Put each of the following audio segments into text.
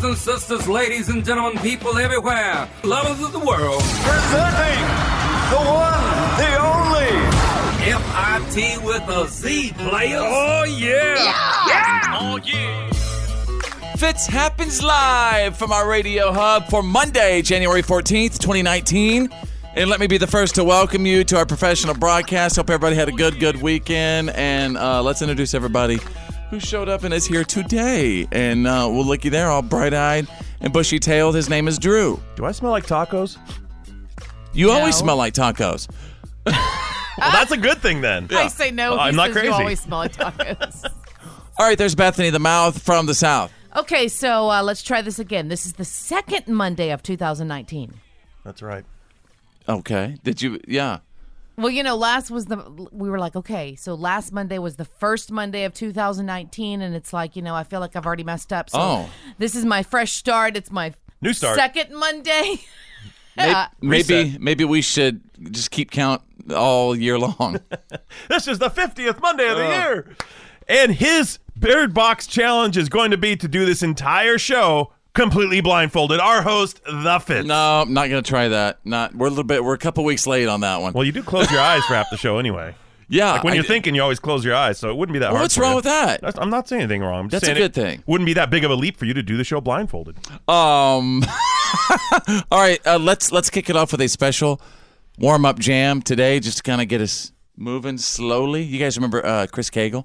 Brothers and sisters, ladies and gentlemen, people everywhere, lovers of the world, Presenting the one, the only. FIT with a Z players. Oh, yeah. Yeah. yeah. Oh, yeah. Fitz happens live from our radio hub for Monday, January 14th, 2019. And let me be the first to welcome you to our professional broadcast. Hope everybody had a good, good weekend. And uh, let's introduce everybody who showed up and is here today. And uh, we'll look you there, all bright eyed and bushy tailed. His name is Drew. Do I smell like tacos? You always smell like tacos. Well, that's a good thing then. I say no. I'm he not says crazy. You always smell like tacos. All right, there's Bethany the Mouth from the South. okay, so uh, let's try this again. This is the second Monday of 2019. That's right. Okay. Did you? Yeah. Well, you know, last was the we were like, okay, so last Monday was the first Monday of 2019, and it's like, you know, I feel like I've already messed up. So Oh. this is my fresh start. It's my New start. second Monday. Maybe, Uh, maybe, maybe we should just keep count all year long. This is the 50th Monday of the year. And his Bird Box challenge is going to be to do this entire show completely blindfolded. Our host, The Fitz. no, I'm not gonna try that. Not. We're a little bit. We're a couple weeks late on that one. Well, you do close your eyes for half the show anyway. yeah. Like when I you're did- thinking, you always close your eyes, so it wouldn't be that Well, hard. what's for wrong you. with that? That's- I'm not saying anything wrong. I'm just That's a saying good it thing. Wouldn't be that big of a leap for you to do the show blindfolded. Um. all right. Uh, let's let's kick it off with a special warm up jam today, just to kind of get us moving slowly. You guys remember uh, Chris Cagle?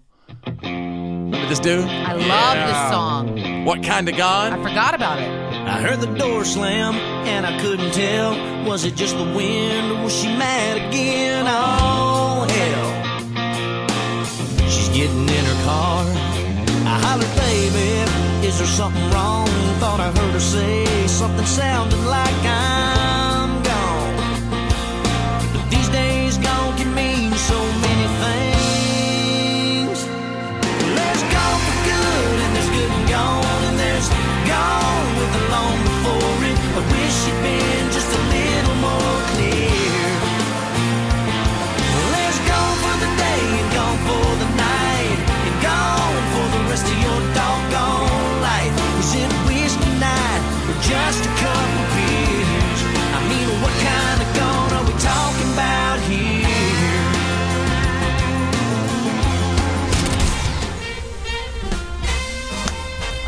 Remember this dude? I love this song. What kind of God? I forgot about it. I heard the door slam and I couldn't tell. Was it just the wind or was she mad again? Oh, hell. She's getting in her car. I hollered, baby, is there something wrong? Thought I heard her say something sounding like I'm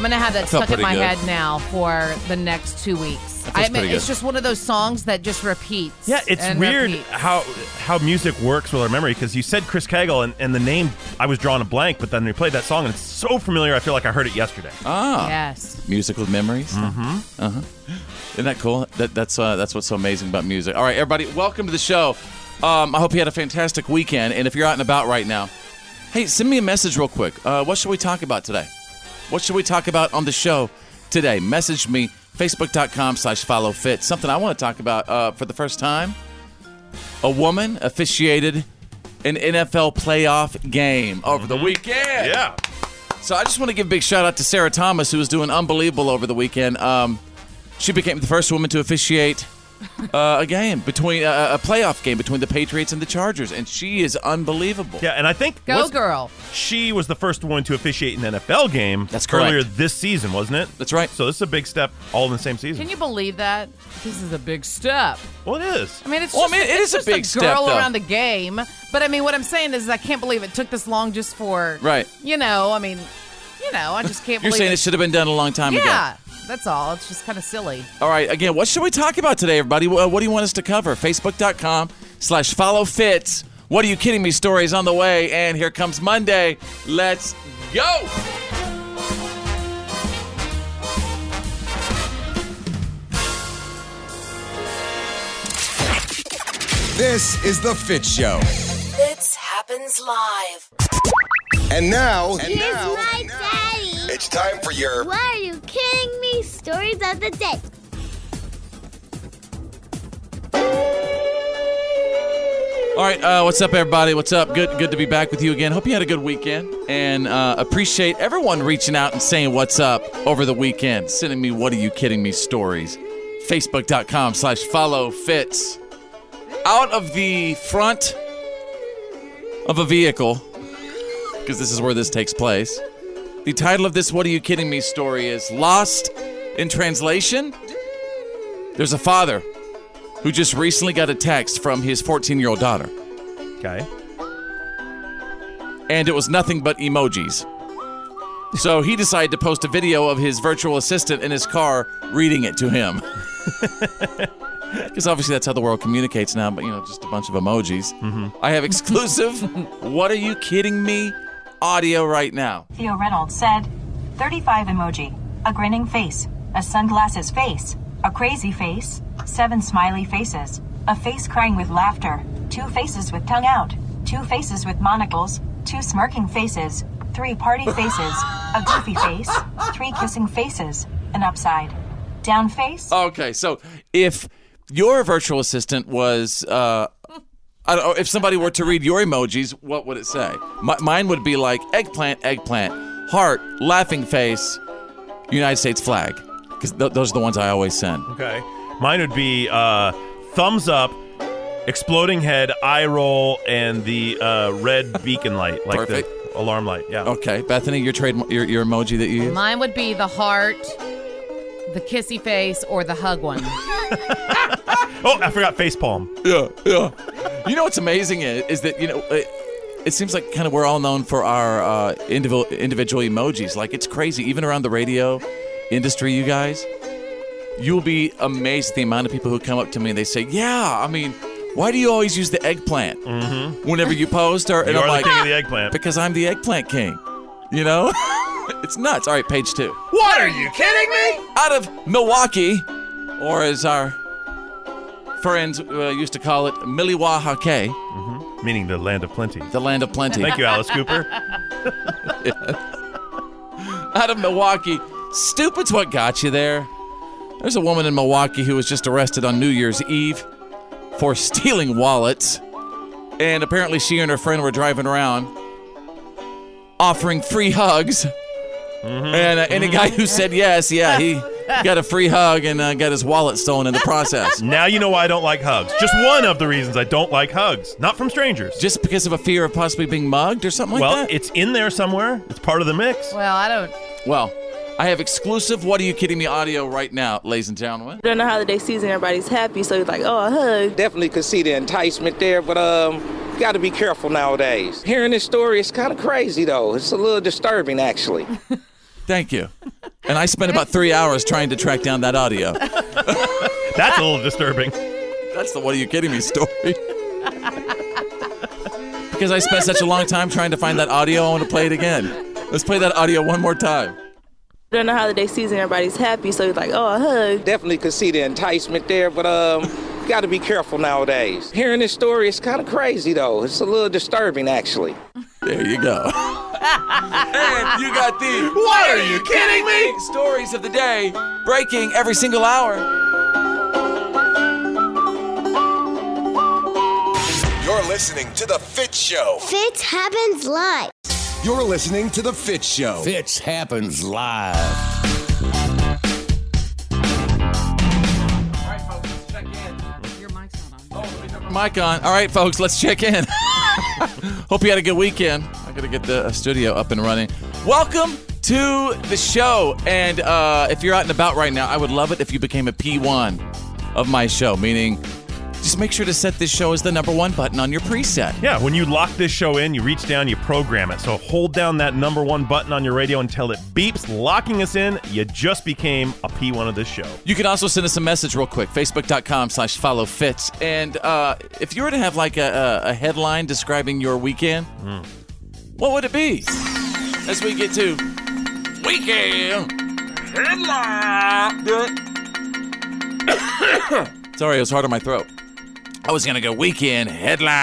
I'm gonna have that stuck in my good. head now for the next two weeks. I mean, it's just one of those songs that just repeats. Yeah, it's weird repeats. how how music works with our memory because you said Chris Cagle and, and the name I was drawing a blank, but then we played that song and it's so familiar. I feel like I heard it yesterday. Ah. Yes. Music musical memories. Mm-hmm. Uh huh. Isn't that cool? That, that's uh, that's what's so amazing about music. All right, everybody, welcome to the show. Um, I hope you had a fantastic weekend. And if you're out and about right now, hey, send me a message real quick. Uh, what should we talk about today? What should we talk about on the show today? Message me facebook.com slash follow fit. Something I want to talk about uh, for the first time. A woman officiated an NFL playoff game over the weekend. Yeah. So I just want to give a big shout out to Sarah Thomas, who was doing unbelievable over the weekend. Um, she became the first woman to officiate uh, a game between uh, a playoff game between the Patriots and the Chargers, and she is unbelievable. Yeah, and I think Go was- girl. she was the first one to officiate an NFL game. That's correct. Earlier this season, wasn't it? That's right. So this is a big step, all in the same season. Can you believe that? This is a big step. well, it is. I mean, it's Well, I mean, it it's is a just big girl step, around the game. But I mean, what I'm saying is, I can't believe it took this long just for Right. You know, I mean, you know, I just can't You're believe saying it. it should have been done a long time ago. yeah, that's all. It's just kind of silly. All right. Again, what should we talk about today, everybody? What do you want us to cover? Facebook.com slash follow fits. What are you kidding me? Stories on the way. And here comes Monday. Let's go. This is the Fitz Show. Fits happens live. And now, and Here's now, my daddy. it's time for your Why are you kidding me? Stories of the day. All right, uh, what's up, everybody? What's up? Good, good to be back with you again. Hope you had a good weekend, and uh, appreciate everyone reaching out and saying what's up over the weekend, sending me "What are you kidding me?" stories. Facebook.com/slash follow fits. Out of the front of a vehicle, because this is where this takes place. The title of this "What are you kidding me?" story is "Lost in Translation." There's a father who just recently got a text from his 14 year old daughter. Okay. And it was nothing but emojis. So he decided to post a video of his virtual assistant in his car reading it to him. Because obviously that's how the world communicates now, but you know, just a bunch of emojis. Mm-hmm. I have exclusive, what are you kidding me? audio right now. Theo Reynolds said 35 emoji, a grinning face, a sunglasses face, a crazy face, seven smiley faces, a face crying with laughter, two faces with tongue out, two faces with monocles, two smirking faces, three party faces, a goofy face, three kissing faces, an upside down face. Okay, so if your virtual assistant was, uh, I don't know, if somebody were to read your emojis, what would it say? Mi- mine would be like eggplant, eggplant, heart, laughing face, United States flag, because th- those are the ones I always send. Okay. Mine would be uh, thumbs up, exploding head, eye roll, and the uh, red beacon light, like Perfect. the alarm light. Yeah. Okay, Bethany, your trade, your, your emoji that you use. Mine would be the heart, the kissy face, or the hug one. Oh, I forgot face palm. Yeah, yeah. You know what's amazing is, is that you know it, it seems like kind of we're all known for our uh, individual individual emojis. Like it's crazy, even around the radio industry, you guys. You'll be amazed at the amount of people who come up to me and they say, "Yeah, I mean, why do you always use the eggplant Mm-hmm. whenever you post?" Or and You I'm are the like, king of the eggplant. because I'm the eggplant king. You know, it's nuts. All right, page two. What are you kidding me? Out of Milwaukee, or as our friends uh, used to call it, Milwaukee. Meaning the land of plenty. The land of plenty. Thank you, Alice Cooper. Out of Milwaukee. Stupid's what got you there. There's a woman in Milwaukee who was just arrested on New Year's Eve for stealing wallets. And apparently she and her friend were driving around offering free hugs. And uh, any guy who said yes, yeah, he got a free hug and uh, got his wallet stolen in the process. Now you know why I don't like hugs. Just one of the reasons I don't like hugs. Not from strangers. Just because of a fear of possibly being mugged or something like well, that? Well, it's in there somewhere. It's part of the mix. Well, I don't. Well, I have exclusive What Are You Kidding Me audio right now, ladies and gentlemen. During the holiday season, everybody's happy, so it's like, oh, a hug. Definitely could see the enticement there, but um, you got to be careful nowadays. Hearing this story, it's kind of crazy though. It's a little disturbing, actually. Thank you. And I spent about three hours trying to track down that audio. That's a little disturbing. That's the What Are You Kidding Me story. because I spent such a long time trying to find that audio, I want to play it again. Let's play that audio one more time. During the holiday season, everybody's happy, so it's like, oh, a hug. Definitely could see the enticement there, but um, you got to be careful nowadays. Hearing this story, it's kind of crazy though. It's a little disturbing, actually. There you go. and you got the What are you kidding me? stories of the day breaking every single hour. You're listening to The Fitz Show. Fitz happens live. You're listening to The Fitz Show. Fitz happens live. All right, folks, let's check in. Your mic's not on. Oh, my mic on. All right, folks, let's check in. Hope you had a good weekend. I got to get the uh, studio up and running. Welcome to the show. And uh, if you're out and about right now, I would love it if you became a P1 of my show, meaning just make sure to set this show as the number one button on your preset. Yeah, when you lock this show in, you reach down, you program it. So hold down that number one button on your radio until it beeps, locking us in. You just became a P1 of this show. You can also send us a message real quick, facebook.com slash follow fits. And uh, if you were to have like a, a, a headline describing your weekend, what would it be? As we get to weekend headline. Sorry, it was hard on my throat. I was going to go weekend headline.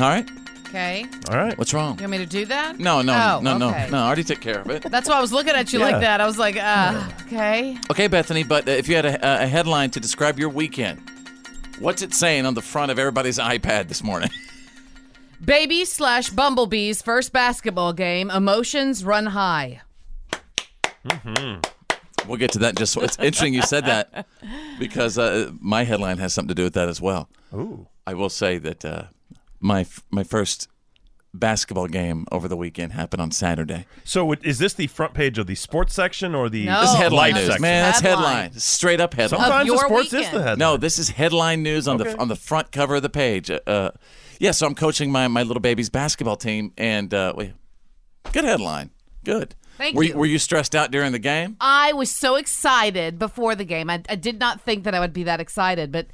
All right. Okay. All right. What's wrong? You want me to do that? No, no, Oh, no, no, okay. no. I already took care of it. That's why I was looking at you Yeah. like that. I was like, uh, okay. Okay, Bethany, but uh, if you had a, a headline to describe your weekend, What's it saying on the front of everybody's iPad this morning? Baby slash Bumblebee's first basketball game. Emotions run high. We'll get to that in just. It's interesting you said that because uh, my headline has something to do with that as well. Ooh. I will say that uh, my my first basketball game over the weekend happened on Saturday. So would- is this the front page of the sports section or the This is headline life news, section? man. That's headline. Straight up headline. Sometimes the sports is the headline. No, this is headline news on Okay. the on the front cover of the page. Uh, Uh, yeah, so I'm coaching my my little baby's basketball team, and uh, wait, good headline. Good. Thank were you. Were you stressed out during the game? I was so excited before the game. I, I did not think that I would be that excited, but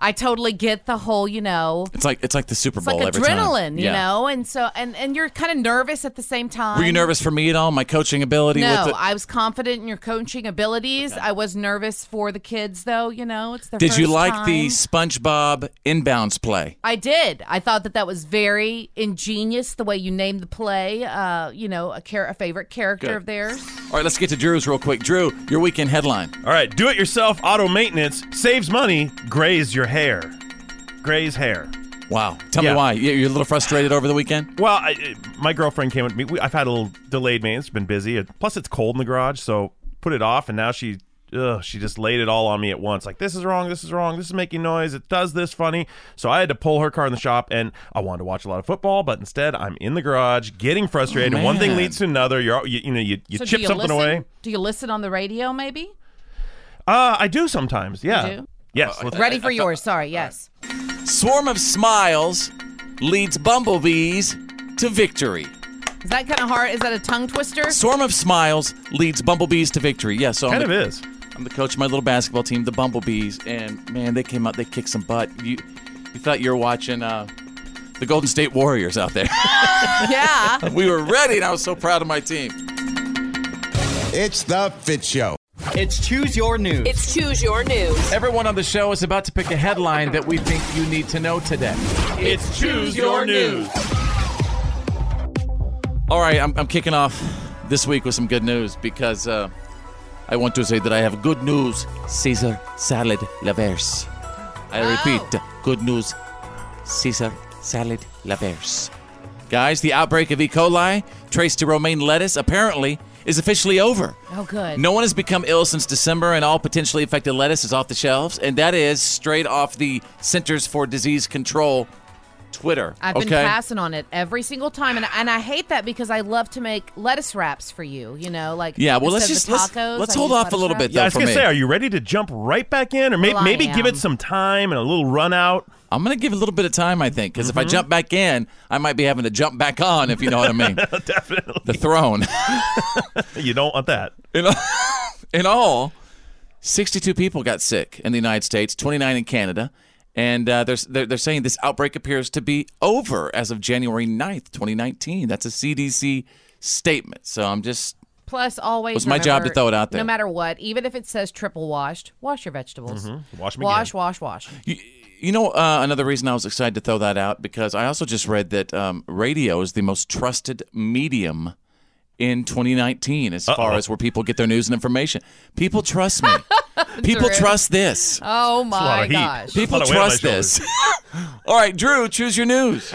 I totally get the whole, you know, It's like it's like the Super it's Bowl like every time. adrenaline, you Yeah. know, and so and and you're kind of nervous at the same time. Were you nervous for me at all? My coaching ability No, with it? I was confident in your coaching abilities. I was nervous for the kids, though. You know, it's their Did you first like the. SpongeBob inbounds play? I did. I thought that that was very ingenious the way you named the play. Uh, you know, a, char- a favorite character Good. of theirs. All right, let's get to Drew's real quick. Drew, your weekend headline. All right, do it yourself auto maintenance saves money, graze your hair. Gray's hair. Wow. Tell Yeah. me why. You- You're a little frustrated over the weekend? Well, I, my girlfriend came with me. We, I've had a little delayed maintenance. It's been busy. Plus, it's cold in the garage, so put it off. And now she, ugh, she just laid it all on me at once. Like this is wrong. This is wrong. This is making noise. It does this funny. So I had to pull her car in the shop, and I wanted to watch a lot of football, but instead I'm in the garage getting frustrated. Oh, and one thing leads to another. You're, you, you know, you, you so chip you something listen? away. Do you listen on the radio? Maybe. Uh, I do sometimes. Yeah. Do? Yes. let's- Ready for yours? Sorry. Yes. Swarm of Smiles leads bumblebees to victory. Is that kind of hard? Is that a tongue twister? Swarm of Smiles leads bumblebees to victory. Yeah, so Kind I'm of the, is. I'm the coach of my little basketball team, the Bumblebees, and man, they came out, they kicked some butt. You, you thought you were watching uh, the Golden State Warriors out there. yeah. we were ready, and I was so proud of my team. It's the Fitz Show. It's Choose Your News. It's Choose Your News. Everyone on the show is about to pick a headline that we think you need to know today. It's Choose Your News. All right, I'm, I'm kicking off this week with some good news because uh, I want to say that I have good news. Caesar salad laverse. I repeat, good news. Caesar salad laverse. Guys, the outbreak of E. coli traced to romaine lettuce apparently is officially over. Oh, good. No one has become ill since December, and all potentially affected lettuce is off the shelves, and that is straight off the Centers for Disease Control Twitter. I've okay? been passing on it every single time, and and I hate that because I love to make lettuce wraps for you. You know, like Yeah, well, let's just- the let's- tacos, let's hold off a little wraps. bit, Yeah, I was gonna me. say, are you ready to jump right back in, or may- Well, I maybe give it some time and a little run out? I'm going to give a little bit of time, I think, because if I Mm-hmm. jump back in, I might be having to jump back on, if you know what I mean. Definitely. the throne. You don't want that. In, in all, 62 people got sick in the United States, 29 in Canada. And uh, they're, they're, they're saying this outbreak appears to be over as of January 9th, 2019. That's a CDC statement. So I'm just Plus, always. It's my job to throw it out there. No matter what, even if it says triple washed, wash your vegetables. Mm-hmm. Wash 'em Wash, again. wash, wash. You, you know, uh, another reason I was excited to throw that out because I also just read that um, radio is the most trusted medium in 2019 as far Uh-oh. as where people get their news and information. People trust me. people True. trust this. Oh my of heat. gosh. People lot of weight on my trust this. All right, Drew, choose your news.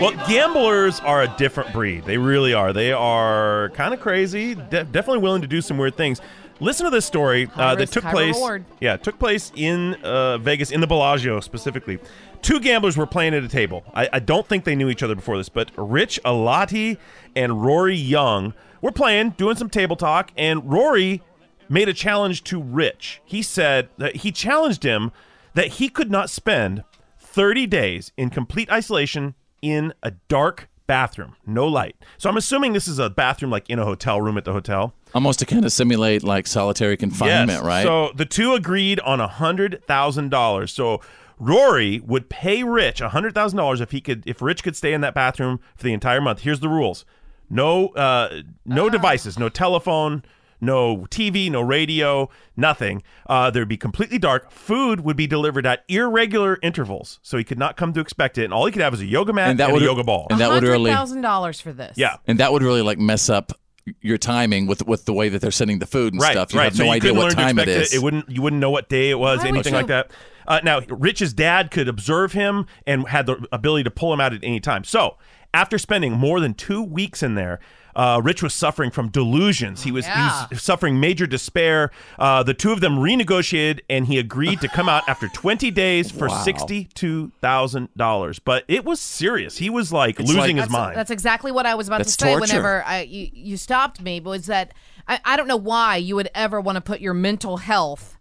Well, gamblers are a different breed. They really are. They are kind of crazy, de- definitely willing to do some weird things. Listen to this story uh, that risk, took place. reward. Yeah, took place in uh, Vegas, in the Bellagio specifically. Two gamblers were playing at a table. I, I don't think they knew each other before this, but Rich Alati and Rory Young were playing, doing some table talk, and Rory made a challenge to Rich. He said that he challenged him that he could not spend 30 days in complete isolation in a dark bathroom, no light. So I'm assuming this is a bathroom like in a hotel room at the hotel. Almost to kind of simulate like solitary confinement, Yes. right? So the two agreed on a hundred thousand dollars. So Rory would pay Rich a hundred thousand dollars if he could, if Rich could stay in that bathroom for the entire month. Here's the rules: no, uh, no devices, no telephone, no TV, no radio, nothing. Uh, there'd be completely dark. Food would be delivered at irregular intervals, so he could not come to expect it. And all he could have was a yoga mat And that and, that a would- yoga ball. and that would really thousand dollars for this. yeah. and that would really like mess up your timing with with the way that they're sending the food and right, stuff. You right. have so no you idea what learn to time it. It. wouldn't. You wouldn't know what day it was. Why anything like that. Uh, now, Rich's dad could observe him and had the ability to pull him out at any time. So, after spending more than two weeks in there, uh, Rich was suffering from delusions. He was, he was suffering major despair. Uh, the two of them renegotiated, and he agreed to come out after 20 days for Wow. sixty-two thousand dollars. But it was serious. He was like It's losing like- his That's, mind. that's exactly what I was about That's to say torture. whenever I, you, you stopped me. Was that I, I don't know why you would ever want to put your mental health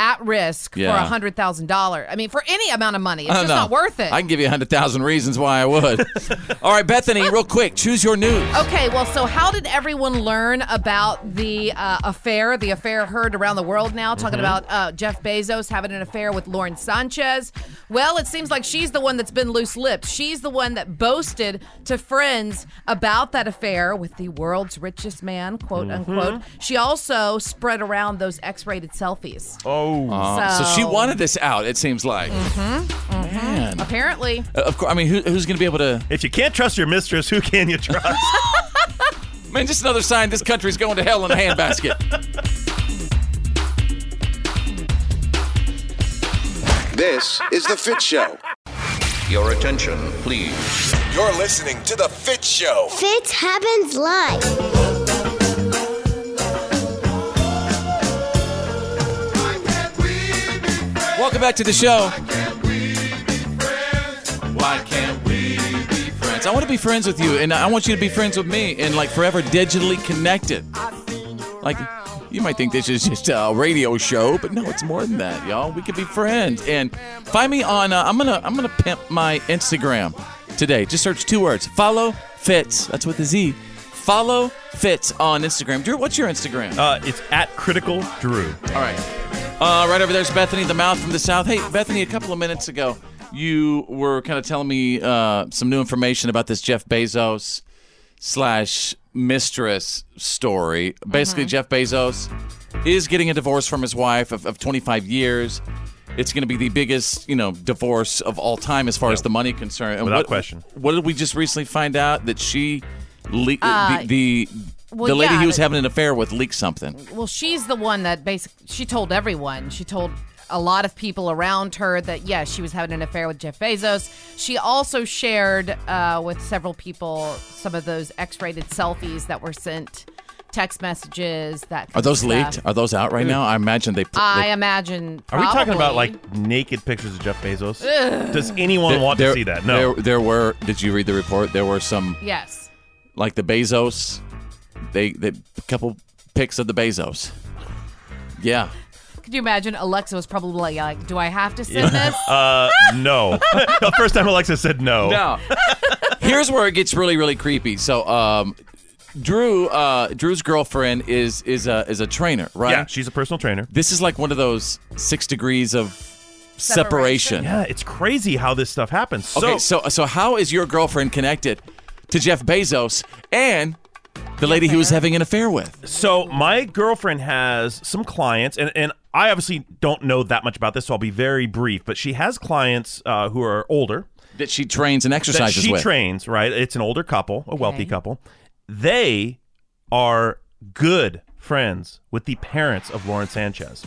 at risk for a hundred thousand dollar. I mean, for any amount of money, it's just know. not worth it. I can give you a hundred thousand reasons why I would. All right, Bethany, real quick, choose your news. Okay, well, so how did everyone learn about the uh, affair? The affair heard around the world now, talking Mm-hmm. about uh, Jeff Bezos having an affair with Lauren Sanchez. Well, it seems like she's the one that's been loose lipped. She's the one that boasted to friends about that affair with the world's richest man, quote Mm-hmm. unquote. She also spread around those X rated selfies. oh, Uh, so, she wanted this out. It seems like. Man. Apparently. Uh, Of course, I mean, who, who's going to be able to? if you can't trust your mistress, who can you trust? Man, just another sign this country's going to hell in a handbasket. This is The Fitz Show. Your attention, please. You're listening to The Fitz Show. Fits happens live. Welcome back to the show. Why can't we be friends? Why can't we be friends? I want to be friends with you, and I want you to be friends with me, and like forever digitally connected. Like, you might think this is just a radio show, but no, it's more than that, y'all. We could be friends. And find me on. Uh, I'm gonna I'm gonna pimp my Instagram today. Just search two words: follow fits. That's with the Z. Follow fits on Instagram. Drew, what's your Instagram? uh, it's at Critical Drew. All right. Uh, right over there's Bethany, the mouth from the south. Hey, Bethany, a couple of minutes ago, you were kind of telling me uh, some new information about this Jeff Bezos slash mistress story. Basically, Jeff Bezos is getting a divorce from his wife of, of 25 years. It's going to be the biggest, you know, divorce of all time as far as the money concerned. And Without what, question. What did we just recently find out that she, le- Uh, the the, well, the lady yeah, he was but- having an affair with leaked something? Well, she's the one that basically she told everyone. She told a lot of people around her that yes, she was having an affair with Jeff Bezos. She also shared uh, with several people some of those X-rated selfies that were sent, text messages. That Are those kind of leaked? Are those out right now? I imagine they. I they imagine. Are we talking about probably. like naked pictures of Jeff Bezos? Ugh. Does anyone there- want there- to see that? No. There, there were. Did you read the report? There were some, Yes. like the Bezos. They, they, a couple pics of the Bezos. Yeah. Could you imagine? Alexa was probably like, "Do I have to send this?" Uh, no. the first time Alexa said no. Now, here's where it gets really, really creepy. So, um, Drew, uh, Drew's girlfriend is is a is a trainer, right? Yeah, she's a personal trainer. This is like one of those six degrees of separation. Yeah, it's crazy how this stuff happens. So, Okay, so so how is your girlfriend connected to Jeff Bezos and the lady he was having an affair with? So my girlfriend has some clients, and, and I obviously don't know that much about this, so I'll be very brief. But she has clients uh, who are older That she trains and that exercises she with. trains. Right, it's an older couple, a wealthy Okay. couple. They are good friends with the parents of Lauren Sanchez,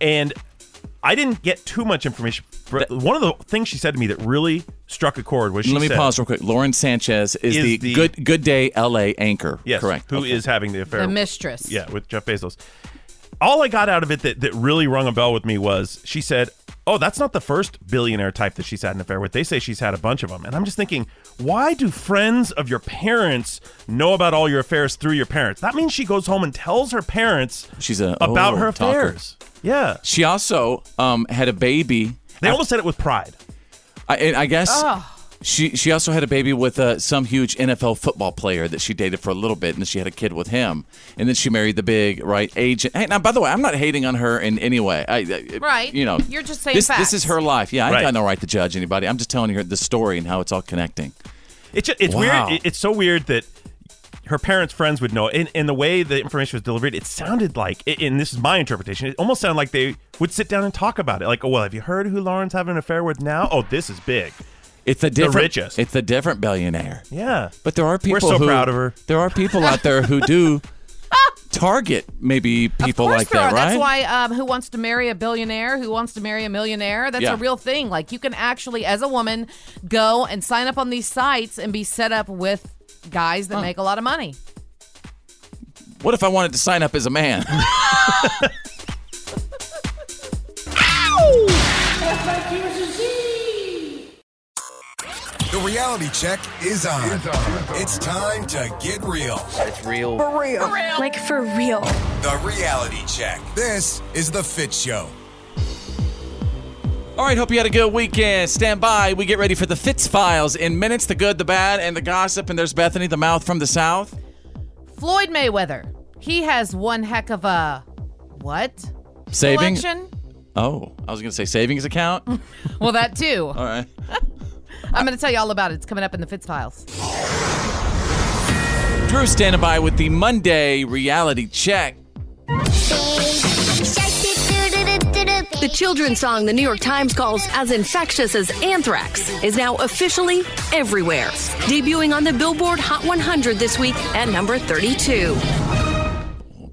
and I didn't get too much information. But one of the things she said to me that really struck a chord was she Let me said, pause real quick. Lauren Sanchez is, Is the, the- good Good Day LA anchor. Yes, correct. Who is Okay. having the affair? the mistress. Yeah, with Jeff Bezos. All I got out of it that, that really rung a bell with me was she said, Oh, that's not the first billionaire type that she's had an affair with. They say she's had a bunch of them. And I'm just thinking, why do friends of your parents know about all your affairs through your parents? That means she goes home and tells her parents She's a about oh, her talker. affairs. Yeah. She also um, had a baby. They almost said it with pride. I, I guess Oh. She she also had a baby with uh, some huge NFL football player that she dated for a little bit, and then she had a kid with him, and then she married the big right agent. Hey, now by the way, I'm not hating on her in any way. I, I- Right. You know, You're just saying this facts. this is her life. Yeah, I Right. got no right to judge anybody. I'm just telling you the story and how it's all connecting. It's just, it's Wow. weird. It's so weird that her parents' friends would know. And, and the way the information was delivered, it sounded like, and this is my interpretation, it almost sounded like they would sit down and talk about it. Like, oh, well, have you heard who Lauren's having an affair with now? Oh, this is big. It's a different, richest. It's a different billionaire. Yeah. But there are people. We're so who, proud of her. There are people out there who do target maybe people Of like there that, are. right? That's why um, Who Wants to Marry a Billionaire? Who Wants to Marry a Millionaire? That's Yeah. a real thing. Like you can actually, as a woman, go and sign up on these sites and be set up with guys that make a lot of money. What if I wanted to sign up as a man? The reality check is on. It's time to get real. It's real. For real. Like for real. The reality check. This is The Fitz Show. All right, hope you had a good weekend. Stand by. We get ready for the Fitz Files in minutes the good, the bad, and the gossip. And there's Bethany, the mouth from the south. Floyd Mayweather. He has one heck of a what? Saving. Collection? Oh, I was going to say savings account. Well, that too. All right. I'm going to tell you all about it. It's coming up in the Fitz Files. Drew standing by with the Monday reality check. The children's song the New York Times calls as infectious as anthrax is now officially everywhere. Debuting on the Billboard Hot 100 this week at number 32.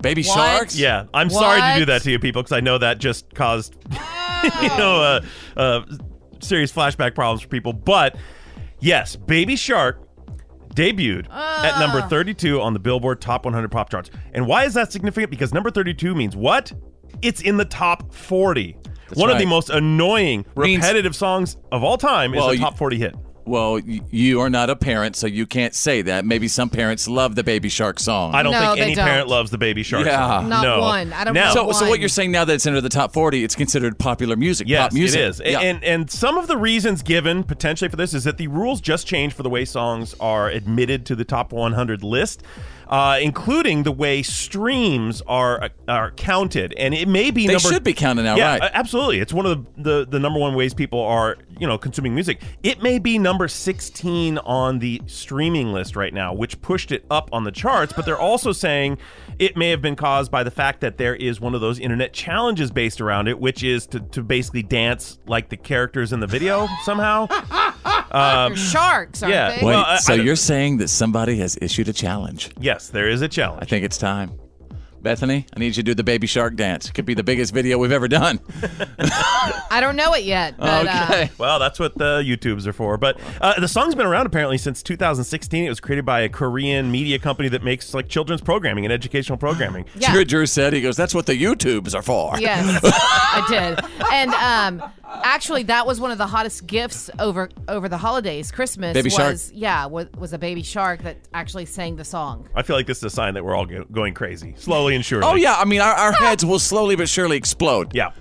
Baby What? sharks. Yeah, I'm sorry to do that to you people because I know that just caused, you know, uh, uh, serious flashback problems for people. But yes, Baby Shark debuted at number ah. 32 on the Billboard Top 100 Pop Charts. And why is that significant? Because number 32 means what? It's in the top 40. One of the most annoying, Means- repetitive songs of all time Well, is a top 40 hit. Well, you are not a parent, so you can't say that. Maybe some parents love the Baby Shark song. I don't No, think they any don't. parent loves the Baby Shark Yeah. song. Not no. one. I don't now, know. So, so what One. you're saying now that it's under the top 40, it's considered popular music, Yes, pop music. it is. Yeah. And and some of the reasons given potentially for this is that the rules just changed for the way songs are admitted to the top 100 list. Uh, including the way streams are are counted, and it may be They number, should be counted now, yeah, right. absolutely. It's one of the, the the number one ways people are you know consuming music. It may be number 16 on the streaming list right now, which pushed it up on the charts. But they're also saying it may have been caused by the fact that there is one of those internet challenges based around it, which is to, to basically dance like the characters in the video somehow. They're um, sharks, aren't yeah. they? Wait, Well, I- so I- you're saying that somebody has issued a challenge? Yes, there is a challenge. I think it's time. Bethany, I need you to do the Baby Shark dance. It could be the biggest video we've ever done. I don't know it yet. But, uh, okay. Well, that's what the YouTubes are for. But uh, the song's been around apparently since 2016. It was created by a Korean media company that makes like children's programming and educational programming. Yeah. Drew, Drew said, he goes, that's what the YouTubes are for. Yes, I did. And um, actually, that was one of the hottest gifts over over the holidays. Christmas Baby was shark? yeah was, was a baby shark that actually sang the song. I feel like this is a sign that we're all go- going crazy, slowly and surely. Oh, yeah. I mean, our, our heads will slowly but surely explode. Yeah.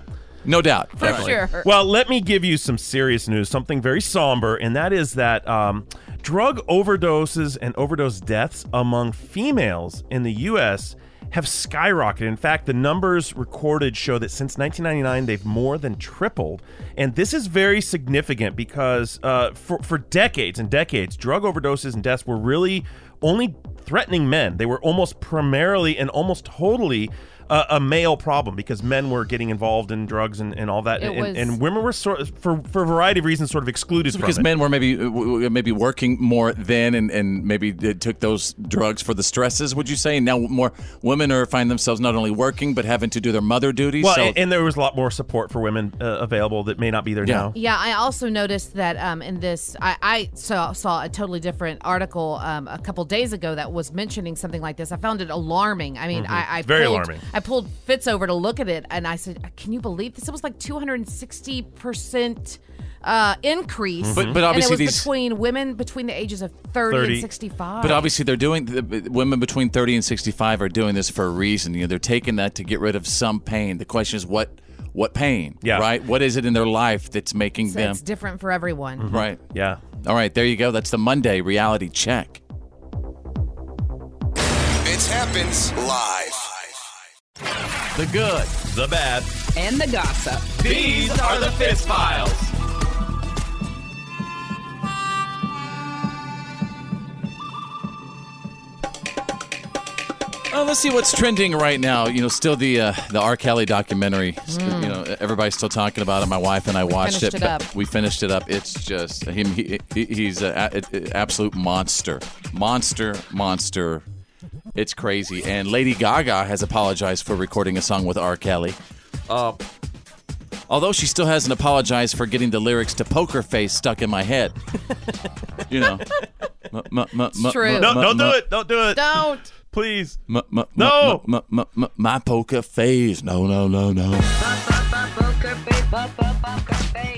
No doubt. For Definitely. sure. Well, let me give you some serious news, something very somber, and that is that um, drug overdoses and overdose deaths among females in the U.S. have skyrocketed. In fact, the numbers recorded show that since 1999, they've more than tripled. And this is very significant because uh, for, for decades and decades, drug overdoses and deaths were really only threatening men. They were almost primarily and almost totally uh, a male problem because men were getting involved in drugs and, and all that, It and, was- and women were sort of, for for a variety of reasons sort of excluded It's from because it. men were maybe uh, w- w- maybe working more then and, and maybe they took those drugs for the stresses, would you say? And now more women are find themselves not only working but having to do their mother duties. well, so, and, and there was a lot more support for women uh, available that may not be there Yeah. now. Yeah, I also noticed that um, in this, I, I saw, saw a totally different article um, a couple days ago that was mentioning something like this. I found it alarming. I mean, I, I Mm-hmm. Very pulled, alarming. I pulled Fitz over to look at it, and I said, "Can you believe this? It was like 260 percent." Uh, increase, But- but and it obviously was these- between women between the ages of 30, 30. and 65. But obviously, they're doing the, the- women between 30 and 65 are doing this for a reason. You know, they're taking that to get rid of some pain. The question is, what what pain? Yeah. Right. What is it in their life that's making So them it's different for everyone. right? Yeah. All right, there you go. That's the Monday reality check. It happens live. The good. The bad. And the gossip. These are the Fitz Files. Well, let's see what's trending right now. You know, still the uh, the R. Kelly documentary. Mm. You know, everybody's still talking about it. My wife and I watched finished it. it up. We finished it up. It's just him. He, he, he's an absolute monster, monster, monster. It's crazy. And Lady Gaga has apologized for recording a song with R. Kelly. Uh, although she still hasn't apologized for getting the lyrics to Poker Face stuck in my head. you know. It's true. No, don't do it. Don't do it. Don't. Please. M- m- No. my poker face. No, no, no, no.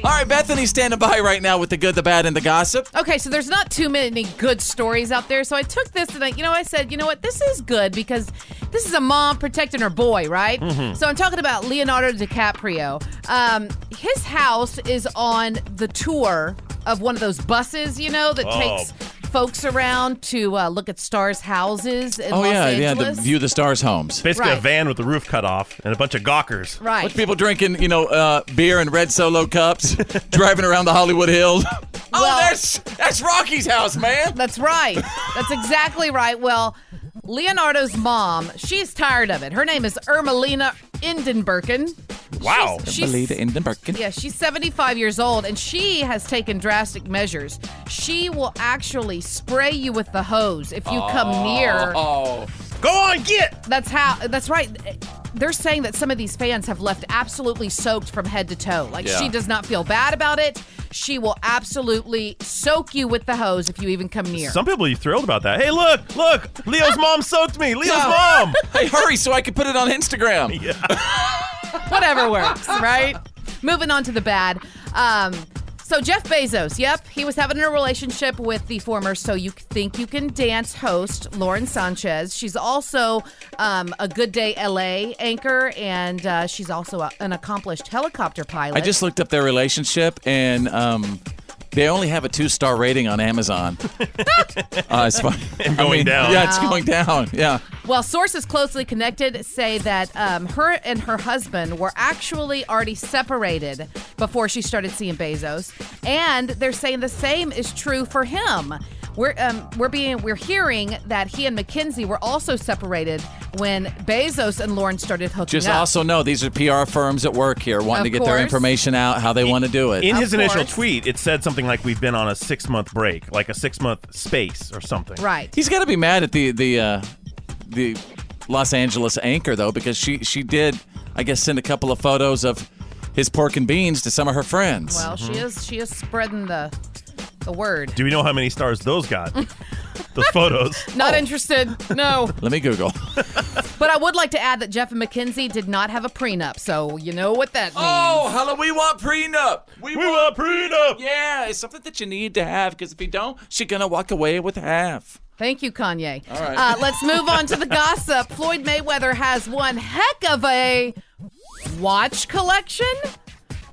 All right, Bethany's standing by right now with the good, the bad, and the gossip. Okay, so there's not too many good stories out there. So I took this and I, you know, I said, you know what, this is good because this is a mom protecting her boy, right? Mhm. So I'm talking about Leonardo DiCaprio. Um, his house is on the tour of one of those buses, you know, that Oh. takes folks around to uh, look at stars' houses in oh Los yeah, yeah. Angeles. The view the stars homes. Basically, a van with the roof cut off and a bunch of gawkers. Right. Bunch of people drinking, you know, uh, beer in red solo cups, driving around the Hollywood Hills. oh, that's that's Rocky's house, man. That's right. That's exactly right. Well, Leonardo's mom, she's tired of it. Her name is Ermelina Indenbirken. Wow. She's- she's- Indenbergen. Yeah, she's 75 years old and she has taken drastic measures. She will actually spray you with the hose if you come near. Oh. Go on, get. That's how that's right. They're saying that some of these fans have left absolutely soaked from head to toe. Like Yeah. she does not feel bad about it. She will absolutely soak you with the hose if you even come near. Some people are thrilled about that. Hey, look, look, Leo's mom soaked me. Leo's No. mom. Hey, hurry so I can put it on Instagram. Yeah. Whatever works, right? Moving on to the bad. Um, so Jeff Bezos, yep, he was having a relationship with the former So You Think You Can Dance host Lauren Sanchez. She's also um, a Good Day LA anchor, and uh, she's also a, an accomplished helicopter pilot. I just looked up their relationship and um, they only have a two star rating on Amazon. uh, it's fine. And going down. Yeah, it's Wow. going down. Yeah. Well, sources closely connected say that um, her and her husband were actually already separated before she started seeing Bezos, and they're saying the same is true for him. We're um, we're being we're hearing that he and Mackenzie were also separated when Bezos and Lauren started hooking Just up. Just also know these are PR firms at work here wanting Of to get their information out how they want to do it. In Of his initial tweet, it said something like we've been on a six month break, like a six month space or something. right. He's got to be mad at the the uh, the Los Angeles anchor though because she she did I guess send a couple of photos of his pork and beans to some of her friends. Well, she is she is spreading the the word. Do we know how many stars those got? those photos. Not interested. No. Let me Google. But I would like to add that Jeff and Mackenzie did not have a prenup, so you know what that means. Oh, hello, we want prenup. We, want prenup. Yeah, it's something that you need to have because if you don't, she's gonna walk away with half. Thank you, Kanye. All right. Uh, let's move on to the gossip. Floyd Mayweather has one heck of a watch collection.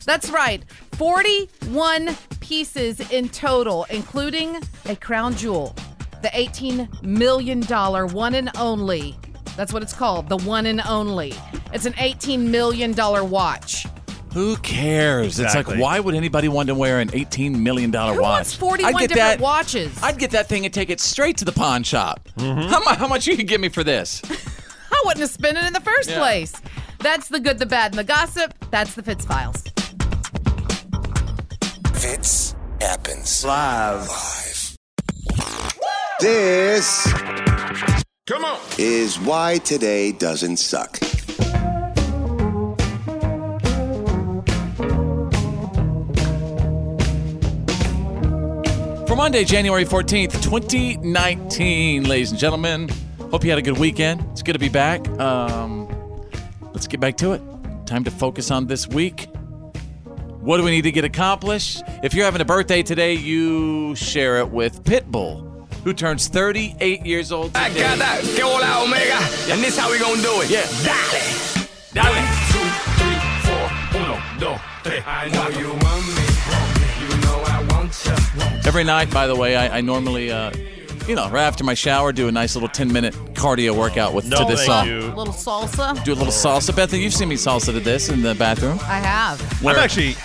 That's right, 41 pieces in total, including a crown jewel, the $18 million one and only. That's what it's called, the one and only. It's an $18 million watch. Who cares? It's like, why would anybody want to wear an $18 million watch? Who wants 41 I'd get different that, watches? I'd get that thing and take it straight to the pawn shop. Mm-hmm. How, mu- how much you can give me for this? I wouldn't have spent it in the first Yeah. place. That's the good, the bad, and the gossip. That's the Fitz Files. Fits happens live. Live. This Come on. is why today doesn't suck. For Monday, January 14th, 2019, ladies and gentlemen. Hope you had a good weekend. It's good to be back. Um, let's get back to it. Time to focus on this week. What do we need to get accomplished? If you're having a birthday today, you share it with Pitbull, who turns 38 years old today. I got that. Que hola, Omega. And this how we gonna do it. Yeah. Dale. Dale. Two, three, four. Uno, dos, tres. I know you want me. You know I want you. Every night, by the way, I, I normally, uh, you know, right after my shower, do a nice little 10 minute cardio workout with No, to this thank song. you. A little salsa. Do a little salsa. Bethany, you've seen me salsa to this in the bathroom. I have. Where- I'm actually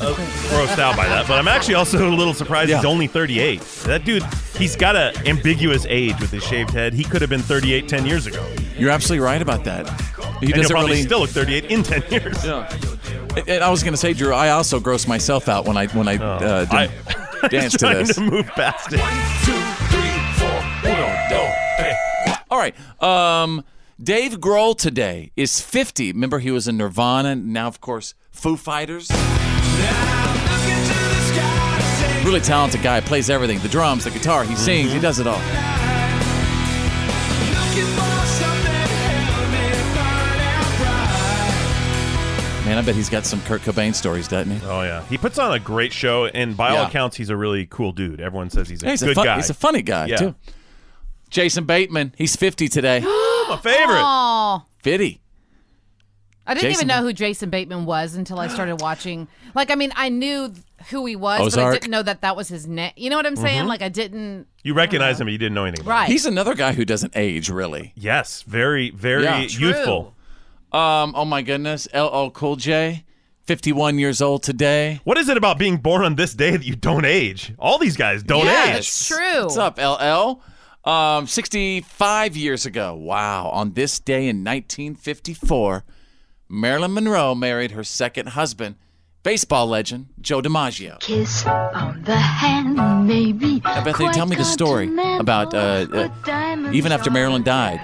uh, grossed out by that, but I'm actually also a little surprised he's only 38. That dude, he's got a ambiguous age with his shaved head. He could have been 38 10 years ago. You're absolutely right about that. He and he'll doesn't probably really. still look 38 in 10 years. Yeah. And- and I was going to say, Drew, I also grossed myself out when I when I uh, did, I- danced to this. to move past it. All right. Um, Dave Grohl today is 50. Remember, he was in Nirvana. Now, of course, Foo Fighters. Really talented guy. Plays everything the drums, the guitar. He sings. He mm-hmm. does it all. Man, I bet he's got some Kurt Cobain stories, doesn't he? Oh yeah, he puts on a great show, and by all Yeah. accounts, he's a really cool dude. Everyone says he's a Yeah, he's good a fun, guy. He's a funny guy Yeah. too. Jason Bateman, he's 50 today. My favorite. Aw. 50. I didn't Jason- even know who Jason Bateman was until I started watching. Like, I mean, I knew who he was, but I Ozark. didn't know that that was his name. You know what I'm saying? Mhm. Like, I didn't. You recognize him, but you didn't know anything. About Right. He's another guy who doesn't age, really. Yes, very, very Yeah. youthful. Um, oh my goodness, LL Cool J, 51 years old today. What is it about being born on this day that you don't age? All these guys don't Yeah, age. it's true. What's up, LL? Um, 65 years ago. Wow. On this day in 1954, Marilyn Monroe married her second husband, baseball legend Joe DiMaggio. Kiss on the hand, maybe. Now, Bethany, tell me the story about uh, uh, even after Marilyn died,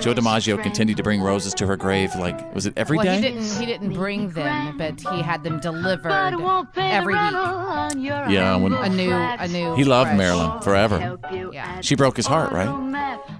Joe DiMaggio continued to bring roses to her grave. Like, was it every well, day? he didn't. He didn't bring them, but he had them delivered every week. Yeah, when A new, a new. he loved fresh- Marilyn forever. Yeah. She broke his heart, right?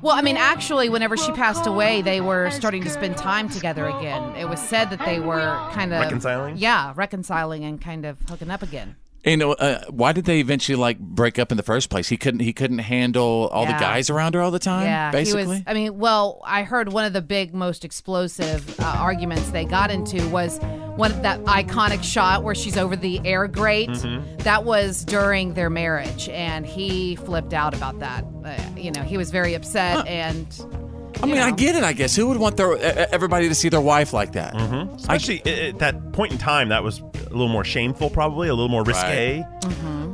Well, I mean, actually, whenever she passed away, they were starting to spend time together again. It was said that they were kind of Reconciling? Yeah, reconciling and kind of hooking up again. You know, uh, why did they eventually like break up in the first place? He couldn't. He couldn't handle all Yeah. the guys around her all the time. Yeah, basically. he was. I mean, well, I heard one of the big, most explosive uh, arguments they got into was one of that iconic shot where she's over the air grate. Mm-hmm. That was during their marriage, and he flipped out about that. Uh, you know, he was very upset, and I mean, I get it. I guess who would want their everybody to see their wife like that? Mm-hmm. Especially at at that point in time, that was a little more shameful, probably a little more risque.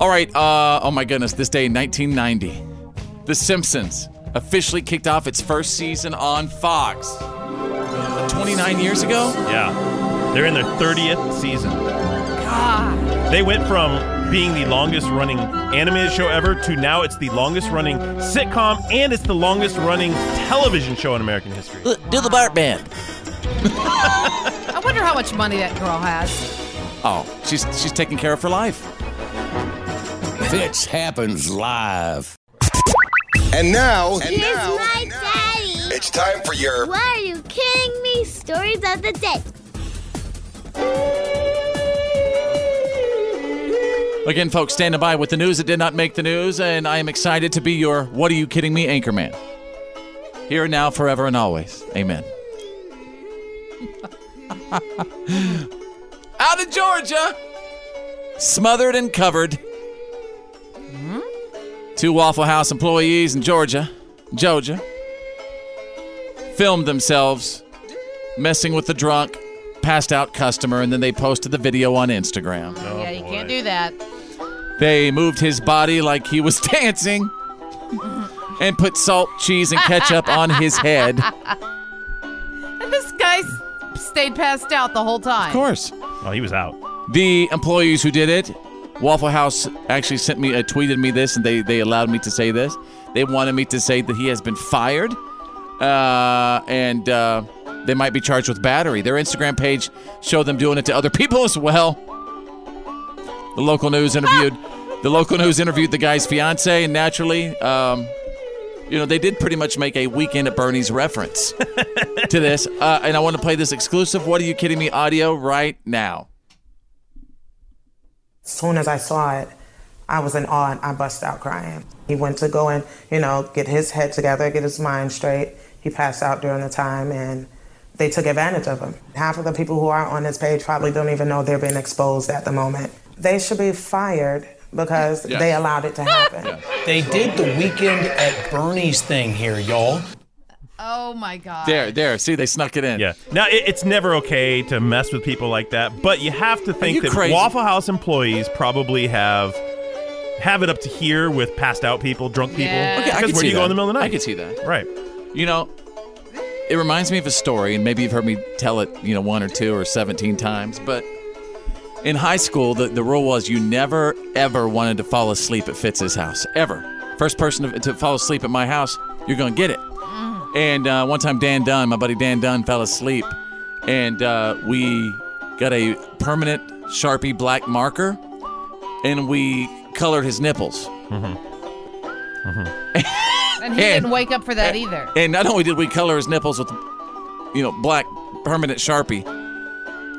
All right. Uh, oh my goodness. This day in 1990, The Simpsons officially kicked off its first season on Fox. 29 years ago. Yeah, they're in their 30th season. God. They went from being the longest running animated show ever to now it's the longest running sitcom and it's the longest running television show in American history. Do the Bart Band. I wonder how much money that girl has. Oh, she's she's taking care of her life. Fitz happens live. And now, Here's my daddy. it's time for your Why are you kidding me? Stories of the day. Again, folks, standing by with the news that did not make the news, and I am excited to be your "What are you kidding me?" anchorman. Here now, forever and always. Amen. Out of Georgia, smothered and covered. Two Waffle House employees in Georgia, Georgia, filmed themselves messing with the drunk, passed out customer, and then they posted the video on Instagram. yeah, you can't do that. They moved his body like he was dancing and put salt, cheese, and ketchup on his head. And this guy s- stayed passed out the whole time. Of course. Oh, he was out. The employees who did it, Waffle House actually sent me, uh, tweeted me this, and they, they allowed me to say this. They wanted me to say that he has been fired, uh, and uh, they might be charged with battery. Their Instagram page showed them doing it to other people as well. The local news interviewed the local news interviewed the guy's fiance, and naturally, um, you know, they did pretty much make a weekend at Bernie's reference to this. Uh, and I want to play this exclusive. What are you kidding me? Audio right now. As soon as I saw it, I was in awe and I bust out crying. He went to go and, you know, get his head together, get his mind straight. He passed out during the time and they took advantage of him. Half of the people who are on this page probably don't even know they're being exposed at the moment. They should be fired because Yes. they allowed it to happen. They did the weekend at Bernie's thing here, y'all. Oh my god. There, there. See, they snuck it in. Yeah. Now it, it's never okay to mess with people like that, but you have to think that crazy? Waffle House employees probably have have it up to here with passed out people, drunk people. Yeah. Okay, I Because can where see do you go in the middle of the night? I can see that. Right. You know, it reminds me of a story, and maybe you've heard me tell it, you know, one or two or 17 times, but in high school, the, the rule was you never, ever wanted to fall asleep at Fitz's house. Ever. First person to, to fall asleep at my house, you're going to get it. And uh, one time, Dan Dunn, my buddy Dan Dunn, fell asleep, and uh, we got a permanent Sharpie black marker, and we colored his nipples. And he And- didn't wake up for that either. And not only did we color his nipples with, you know, black permanent Sharpie,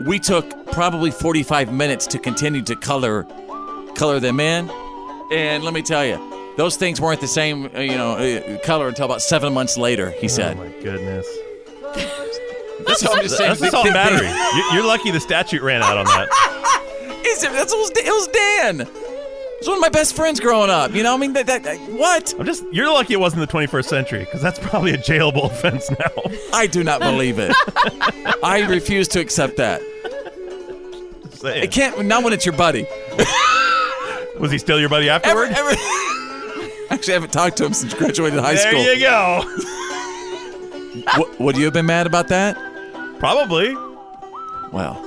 we took probably 45 minutes to continue to color color them in. And let me tell you, those things weren't the same, uh, you know, uh, color until about seven months later. He said. Oh my goodness. That's what I'm just saying. That's assault and battery. You- You're lucky the statute ran out on that. He said, That's, it, was, it was Dan. It was one of my best friends growing up. You know, I mean, that, that, that- what? I'm just you're lucky it wasn't the 21st century because that's probably a jailable offense now. I do not believe it. I refuse to accept that. Saying. It can't. Not when it's your buddy. Was he still your buddy Ever, afterward? ever. Actually, I haven't talked to him since graduated high there school. There you go. What, would you have been mad about that? Probably. Well,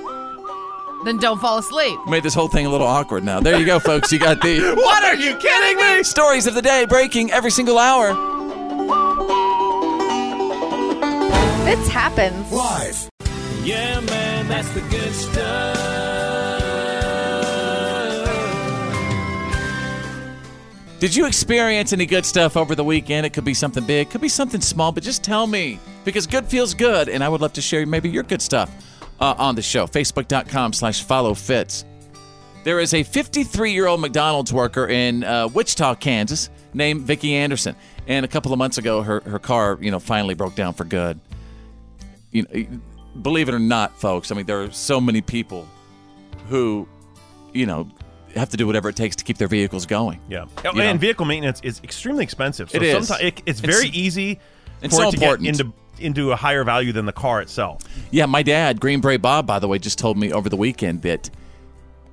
Then don't fall asleep. made this whole thing a little awkward now. There you go, folks. You got the What are you kidding me? stories of the day breaking every single hour. This happens. Live. Yeah, man, that's the good stuff. Did you experience any good stuff over the weekend? It could be something big, could be something small, but just tell me because good feels good, and I would love to share maybe your good stuff uh, on the show. Facebook.com slash follow Fitz. There is a 53 year old McDonald's worker in uh, Wichita, Kansas, named Vicki Anderson, and a couple of months ago, her her car, you know, finally broke down for good. You know, believe it or not, folks, I mean, there are so many people who, you know, have to do whatever it takes to keep their vehicles going. Yeah. You and vehicle maintenance is extremely expensive. So It is. sometimes it, it's It's- very easy it's for so it to important. get into into a higher value than the car itself. Yeah, my dad, Green Bray Bob, by the way, just told me over the weekend that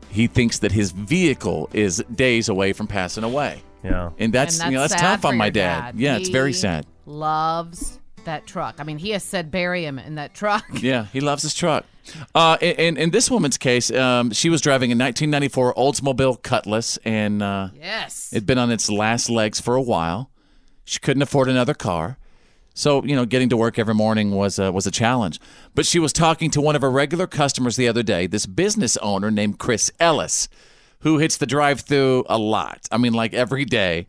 he thinks that his vehicle is days away from passing away. Yeah. And that's, And you know that's tough on my your dad. Yeah, it's very sad. Loves that truck. I mean, he has said bury him in that truck. Yeah, he loves his truck. Uh, in, in in this woman's case, um, she was driving a 1994 Oldsmobile Cutlass, and uh, Yes. it'd been on its last legs for a while. She couldn't afford another car, so you know, getting to work every morning was was a challenge. But she was talking to one of her regular customers the other day, this business owner named Chris Ellis, who hits the drive-through a lot. I mean, like every day.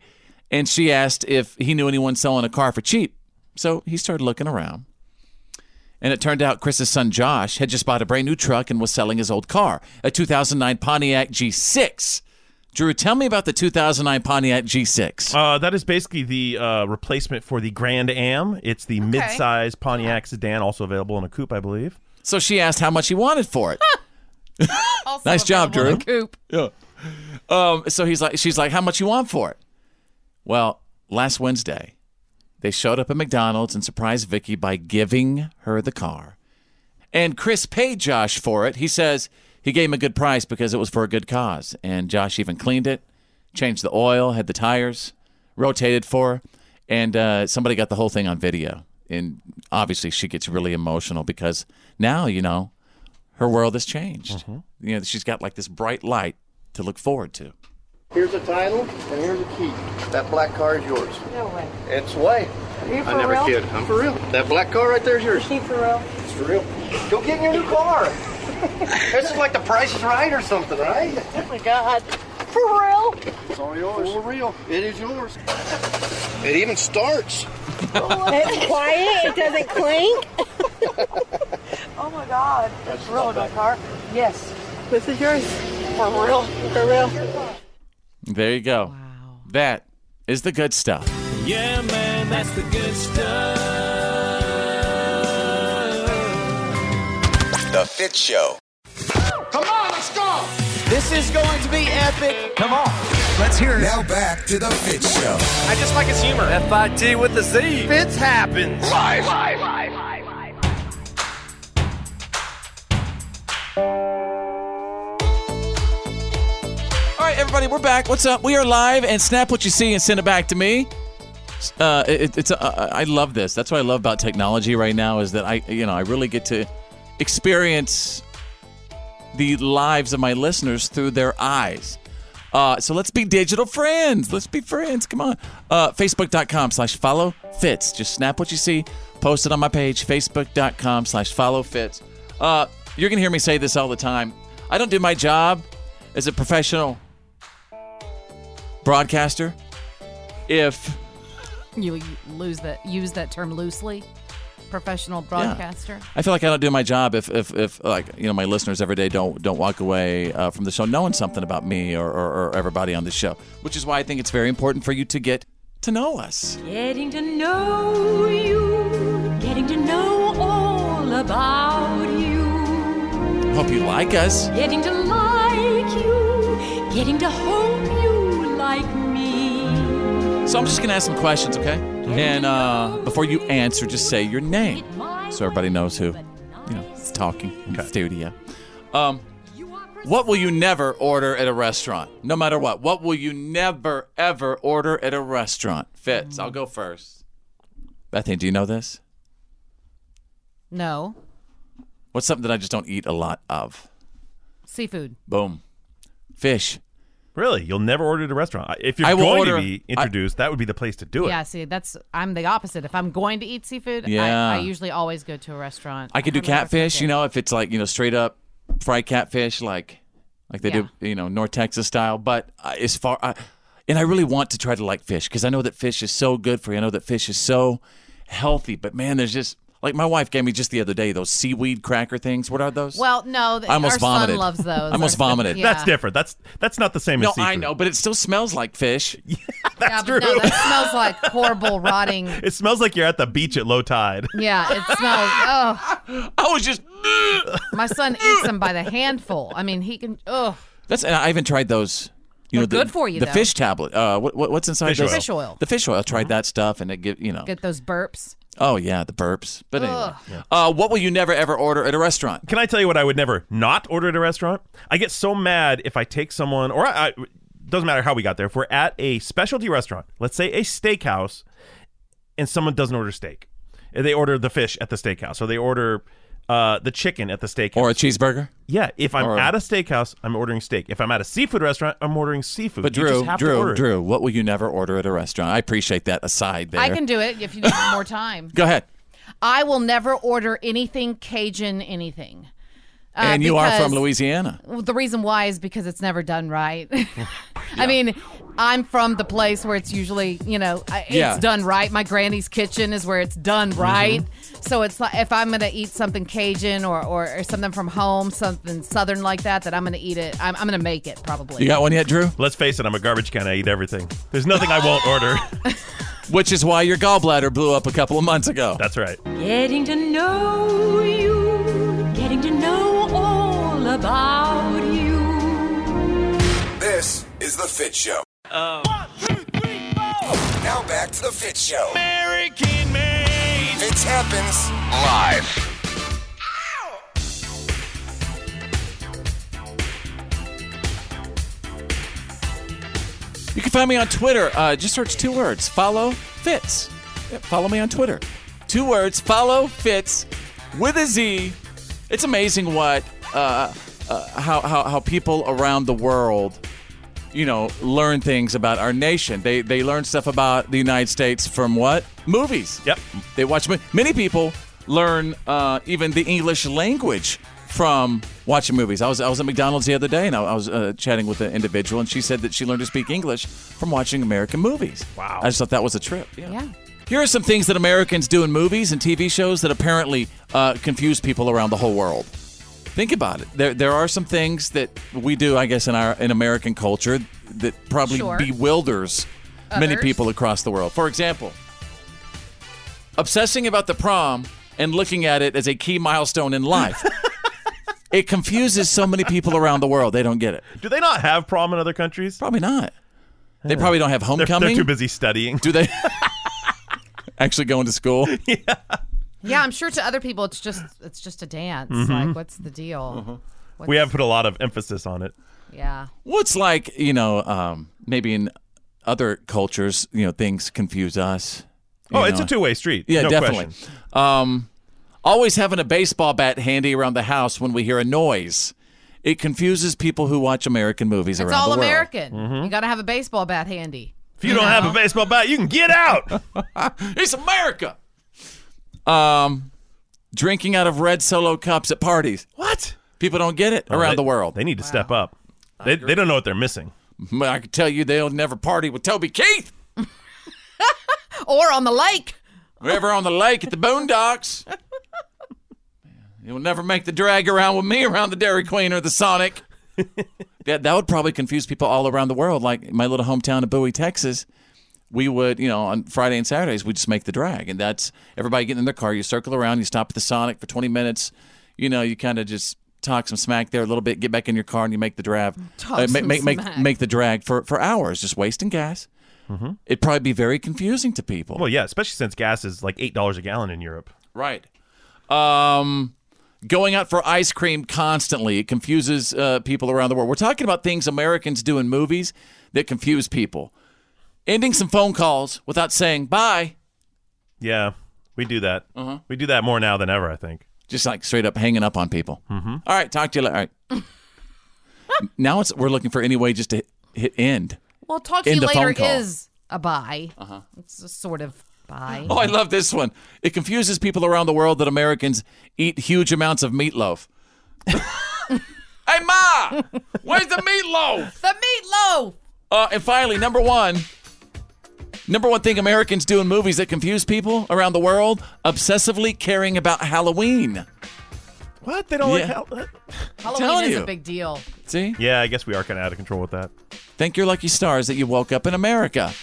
And she asked if he knew anyone selling a car for cheap. So he started looking around. And it turned out Chris's son Josh had just bought a brand new truck and was selling his old car, a 2009 Pontiac G6. Drew, tell me about the 2009 Pontiac G6. Uh, that is basically the uh, replacement for the Grand Am. It's the mid-size Pontiac sedan, also available in a coupe, I believe. So she asked how much he wanted for it. nice job, Drew. in a coupe. Yeah. Um, so he's like, she's like, how much you want for it? Well, last Wednesday, they showed up at McDonald's and surprised Vicky by giving her the car. And Chris paid Josh for it. He says he gave him a good price because it was for a good cause. And Josh even cleaned it, changed the oil, had the tires rotated for her. And uh, somebody got the whole thing on video. And obviously, she gets really emotional because now, you know, her world has changed. You know, she's got like this bright light to look forward to. Here's a title and here's a key. That black car is yours. No way. It's way. Are you I never real? kid. I'm for real. That black car right there is yours. Is he for real? It's for real. Go get in your new car. This is like the price is right or something, right? Oh my god. For real? It's all yours. For real. It is yours. It even starts. it's quiet. It doesn't clink. oh my god. That's real, my car. Yes. This is yours. For real. For real. There you go. Wow. That is the good stuff. Yeah, man, that's the good stuff. The Fitz Show. Come on, let's go. This is going to be epic. Come on. Let's hear it. Now back to the Fitz Show. I just like his humor. F-I-T with the Z. Fitz happens. Live. All right, everybody, we're back. What's up? We are live, and snap what you see and send it back to me. Uh, it, it's uh, I love this. That's what I love about technology right now is that I, you know, I really get to experience the lives of my listeners through their eyes. Uh, so let's be digital friends. Let's be friends. Come on. Uh, Facebook.com slash follow Fitz. Just snap what you see, post it on my page, Facebook.com slash follow Fitz. Uh, you're going to hear me say this all the time. I don't do my job as a professional broadcaster if You lose that use that term loosely. Professional broadcaster. I feel like I don't do my job if, if, if like you know my listeners every day don't don't walk away uh, from the show knowing something about me or, or, or everybody on the show, which is why I think it's very important for you to get to know us. Getting to know you, getting to know all about you, Hope you like us. getting to like you, getting to hope you like me. So I'm just gonna ask some questions, okay? And uh, before you answer, just say your name, so everybody knows who you know is talking in the studio. Um, what will you never order at a restaurant? No matter what. What will you never ever order at a restaurant? Fitz, I'll go first. Bethany, do you know this? No. What's something that I just don't eat a lot of? Seafood. Boom. Fish. Really? You'll never order at a restaurant? If you're I will going order- to be introduced, that would be the place to do it. Yeah, see, that's I'm the opposite. If I'm going to eat seafood, Yeah. I, I usually always go to a restaurant. I could do I'm a restaurant catfish, you know, if it's like, you know, straight up fried catfish, like like they do, you know, North Texas style. But uh, as far, I, and I really want to try to like fish because I know that fish is so good for you. I know that fish is so healthy. But man, there's just like my wife gave me just the other day those seaweed cracker things. What are those? Well, no, th- I almost our vomited. son loves those. I almost Our- vomited. Yeah. That's different. That's that's not the same no, as seafood. No, I know, but it still smells like fish. yeah, that's but no, that smells like horrible, rotting. It smells like you're at the beach at low tide. Yeah, it smells. Oh, I was just. my son eats them by the handful. I mean, he can. Oh, That's and I even tried those. You know, They're the, good for you, The though. fish tablet. Uh, what, what what's inside Fish those? oil. Fish oil. The fish oil. I tried that stuff, and it give you know. get those burps. Oh yeah, the burps. But anyway, uh, what will you never ever order at a restaurant? Can I tell you what I would never not order at a restaurant? I get so mad if I take someone, or I, I doesn't matter how we got there. If we're at a specialty restaurant, let's say a steakhouse, and someone doesn't order steak, they order the fish at the steakhouse, or they order uh, the chicken at the steakhouse, Or a cheeseburger? yeah. If I'm or- at a steakhouse, I'm ordering steak. If I'm at a seafood restaurant, I'm ordering seafood. But You Drew, just have to Drew, order it. Drew, what will you never order at a restaurant? I appreciate that aside there. I can do it if you need more time. Go ahead. I will never order anything Cajun anything. Uh, and you are from because- Louisiana. Well, the reason why is because it's never done right. I mean, I'm from the place where it's usually, you know, it's Yeah. done right. My granny's kitchen is where it's done right. Mm-hmm. So it's like if I'm gonna eat something Cajun or, or, or something from home, something Southern like that, that I'm gonna eat it. I'm, I'm gonna make it probably. You got one yet, Drew? Let's face it, I'm a garbage can. I eat everything. There's nothing I won't order. Which is why your gallbladder blew up a couple of months ago. That's right. Getting to know you, getting to know all about you. This is the Fitz Show. Now back to the Fitz Show. American made. Fitz happens live. You can find me on Twitter. Uh, just search two words: follow Fitz. Yeah, follow me on Twitter. Two words: follow Fitz with a Z. It's amazing what uh, uh, how, how how people around the world, you know, learn things about our nation. They they learn stuff about the United States from what movies. Yep. They watch many people learn uh, even the English language from watching movies. I was I was at McDonald's the other day and I, I was uh, chatting with an individual and she said that she learned to speak English from watching American movies. Wow. I just thought that was a trip. Yeah. Here are some things that Americans do in movies and TV shows that apparently uh, confuse people around the whole world. Think about it. There, there are some things that we do, I guess, in our in American culture that probably Sure. bewilders many Others. people across the world. For example, obsessing about the prom and looking at it as a key milestone in life. it confuses so many people around the world. They don't get it. Do they not have prom in other countries? Probably not. They probably don't have They're, homecoming. they're too busy studying. Do they actually going to school? Yeah, I'm sure to other people it's just it's just a dance. Mhm. Like, what's the deal? Uh-huh. What's- We have put a lot of emphasis on it. Yeah. What's like, you know, um, maybe in other cultures, you know, things confuse us. you Oh, it's know. a two-way street. Yeah, No definitely. question. Um, always having a baseball bat handy around the house when we hear a noise. It confuses people who watch American movies It's around all the world. American. You got to have a baseball bat handy. If you don't have a baseball bat, you can get out. it's America. Um, drinking out of red solo cups at parties. What? People don't get it Oh, around they- the world. They need to step up. They, they don't know what they're missing. But I can tell you, they'll never party with Toby Keith. Or on the lake. We're on the lake at the Boondocks. You'll never make the drag around with me around the Dairy Queen or the Sonic. that that would probably confuse people all around the world. Like my little hometown of Bowie, Texas, we would, you know, on Friday and Saturdays we just make the drag, and that's everybody getting in their car. You circle around, you stop at the Sonic for twenty minutes. You know, you kind of just talk some smack there a little bit, get back in your car, and you make the drag. Talk make, some make, make, smack. make the drag for for hours, just wasting gas. It'd probably be very confusing to people. Well, yeah, especially since gas is like eight dollars a gallon in Europe. Right. Um, going out for ice cream constantly it confuses uh, people around the world. We're talking about things Americans do in movies that confuse people. Ending some phone calls without saying bye. Yeah, we do that. Uh-huh. We do that more now than ever. I think. Just like straight up hanging up on people. Mhm. All right, talk to you later. All right. now it's we're looking for any way just to hit, hit end. Well, talk to End you later call. is a bye. Uh-huh. It's a sort of bye. Oh, I love this one. It confuses people around the world that Americans eat huge amounts of meatloaf. hey, Ma! Where's the meatloaf? The meatloaf! Uh, and finally, number one. Number one thing Americans do in movies that confuse people around the world obsessively caring about Halloween. What? They don't Yeah. like hell- Halloween telling is you. a big deal. See? Yeah, I guess we are kind of out of control with that. Thank your lucky stars that you woke up in America.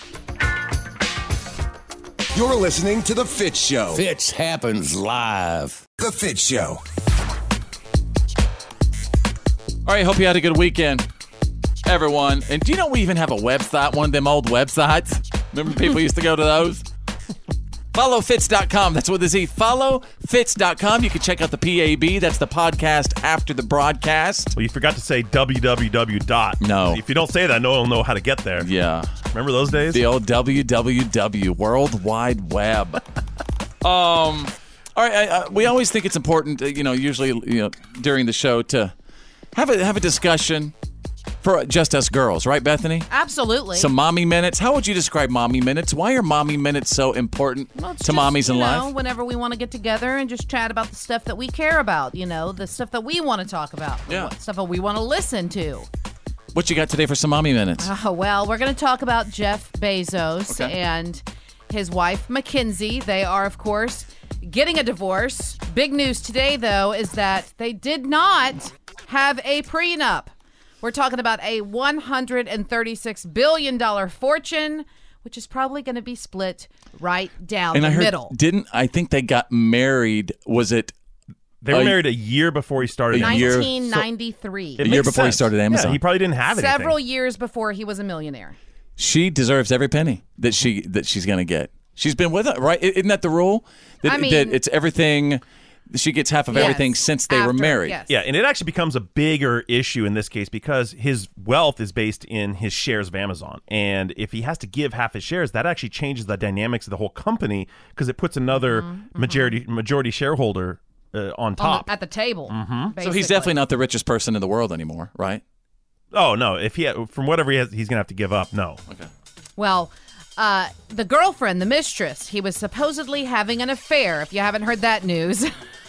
You're listening to The Fitz Show. Fitz happens live. The Fitz Show. All right, hope you had a good weekend, everyone. And do you know we even have a website, one of them old websites? Remember people used to go to those? FollowFitz.com. That's what this is. FollowFitz.com. You can check out the PAB. That's the podcast after the broadcast. Well, you forgot to say www dot. No. If you don't say that, no one will know how to get there. Yeah. Remember those days? The old www, World Wide Web. um, all right. I, I, we always think it's important, uh, you know, usually, you know, during the show to have a have a discussion for just us girls, right, Bethany? Absolutely. Some mommy minutes. How would you describe mommy minutes? Why are mommy minutes so important Well, to just, mommies in know, life? Whenever we want to get together and just chat about the stuff that we care about, you know, the stuff that we want to talk about, Yeah. what stuff that we want to listen to. What you got today for some mommy minutes? Uh, well, we're going to talk about Jeff Bezos Okay. and his wife, Mackenzie. They are, of course, getting a divorce. Big news today, though, is that they did not have a prenup. We're talking about a $136 billion fortune, which is probably going to be split right down and the I heard, middle. didn't I think they got married? Was it They were a- married a year before he started. A year- 1993. A year before he started Amazon. Yeah, he probably didn't have it. Several years before he was a millionaire. She deserves every penny that she that she's going to get. She's been with it, right? Isn't that the rule? That, I mean- that it's everything. She gets half of Yes, everything since they were married. yes. Yeah, and it actually becomes a bigger issue in this case because his wealth is based in his shares of Amazon. And if he has to give half his shares, that actually changes the dynamics of the whole company because it puts another majority majority shareholder uh, on On top. the- at the table. Mhm. So he's definitely not the richest person in the world anymore, right? oh no, if he from whatever he has, he's gonna have to give up. No. Okay. Well, uh, the girlfriend, the mistress, he was supposedly having an affair. If you haven't heard that news,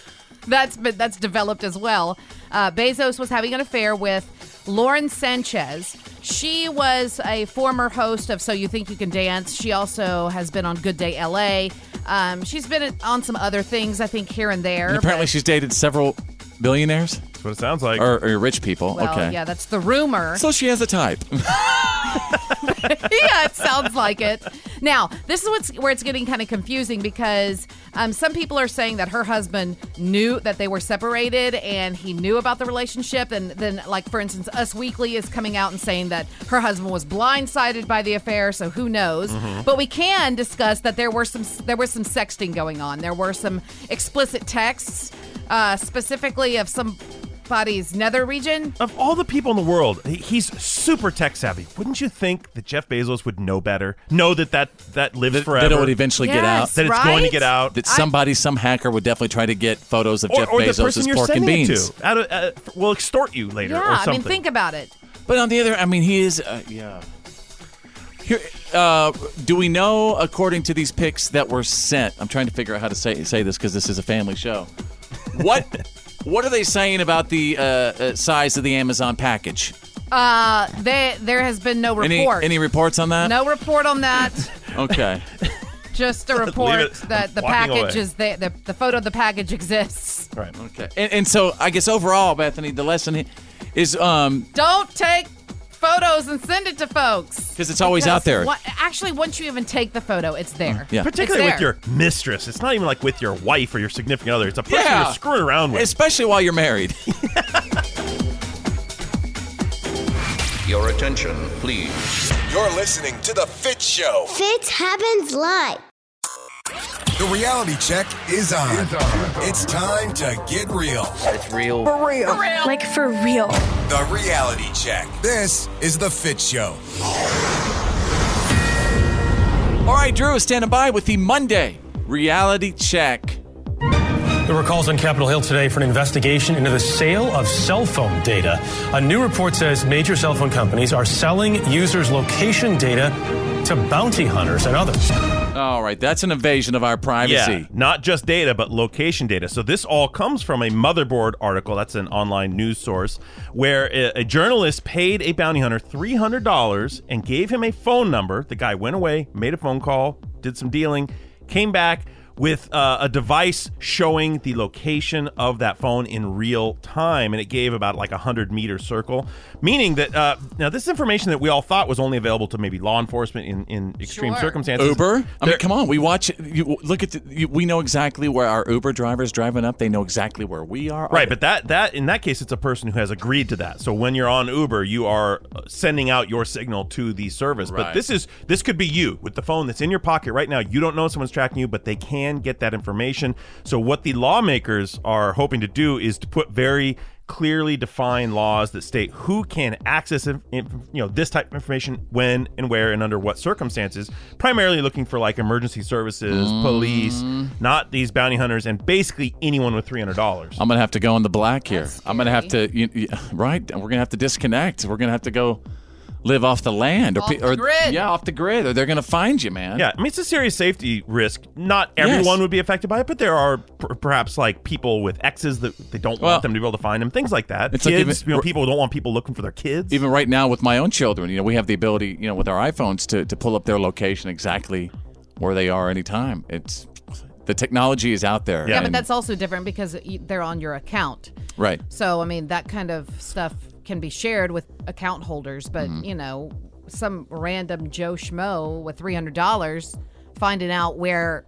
that's been, that's developed as well. Uh, Bezos was having an affair with Lauren Sanchez. She was a former host of So You Think You Can Dance. She also has been on Good Day LA. Um, she's been on some other things, I think, here and there. And apparently, but- she's dated several billionaires. That's what it sounds like. Or, or rich people. well, okay. yeah, that's the rumor. So she has a type. yeah, it sounds like it. Now, this is what's where it's getting kind of confusing because um, some people are saying that her husband knew that they were separated and he knew about the relationship, and then, like for instance, Us Weekly is coming out and saying that her husband was blindsided by the affair. So who knows? Mhm. But we can discuss that there were some there was some sexting going on. There were some explicit texts, uh, specifically of somebody's nether region. Of all the people in the world, he's super tech savvy. Wouldn't you think that Jeff Bezos would know better? Know that that, that lives forever. That it would eventually get out. That it's going to get out. That somebody, some hacker, would definitely try to get photos of or, Jeff or the person Bezos' you're pork and sending it beans. to out of, uh, will extort you later Yeah, or I mean, think about it. But on the other, I mean, he is. Uh, yeah. Here, uh, do we know, according to these pics that were sent? I'm trying to figure out how to say say this because this is a family show. What What are they saying about the uh, uh, size of the Amazon package? Uh, they, there has been no Any report. any reports on that? no report on that. Okay. Just a Leave report it. that the Walking package away. is there. The, the photo of the package exists. Right. Okay. And, and so I guess overall, Bethany, the lesson is um Don't take photos and send it to folks. Because it's always Because out there. what- actually, once you even take the photo, it's there. Mm, yeah. Particularly It's with there. your mistress. It's not even like with your wife or your significant other. It's a person Yeah. you're screwing around with. especially while you're married. Your attention, please. You're listening to The Fitz Show. Fitz happens live. The reality check is on. It's time to get real. It's real. For real. Like for real. The reality check. This is The Fitz Show. All right, Drew is standing by with the Monday reality check. There were calls on Capitol Hill today for an investigation into the sale of cell phone data. A new report says major cell phone companies are selling users' location data to bounty hunters and others. All right, that's an invasion of our privacy. Yeah, not just data, but location data. So this all comes from a motherboard article. That's an online news source where a, a journalist paid a bounty hunter three hundred dollars and gave him a phone number. The guy went away, made a phone call, did some dealing, came back with uh, a device showing the location of that phone in real time, and it gave about like a hundred meter circle, meaning that uh, now this information that we all thought was only available to maybe law enforcement in, in extreme Sure. circumstances. Uber. I mean, come on. We watch. You look at. The, you, we know exactly where our Uber driver is driving up. They know exactly where we are. Right, but that that in that case, it's a person who has agreed to that. So when you're on Uber, you are uh, sending out your signal to the service. But this is this could be you with the phone that's in your pocket right now. You don't know someone's tracking you, but they can get that information. So what the lawmakers are hoping to do is to put very clearly defined laws that state who can access inf- inf- you know this type of information when and where and under what circumstances primarily looking for like emergency services mm. police not these bounty hunters and basically anyone with $300 I'm gonna have to go in the black here. I'm gonna have to. You, you- right. We're gonna have to disconnect. We're gonna have to go live off the land or, Off pe- the or grid. yeah, off the grid, or they're gonna find you, man. Yeah, I mean it's a serious safety risk. Not everyone Yes. would be affected by it, but there are per- perhaps like people with exes that they don't Well, want them to be able to find them, things like that. it's like kids, even- you know, people don't want people looking for their kids. Even right now with my own children, you know, we have the ability, you know, with our iPhones to to pull up their location exactly where they are anytime. It's the technology is out there. Yeah, but and- that's also different because y- they're on your account. right. So, I mean, that kind of stuff can be shared with account holders, but, Mm-hmm. you know, some random Joe Schmo with $300 finding out where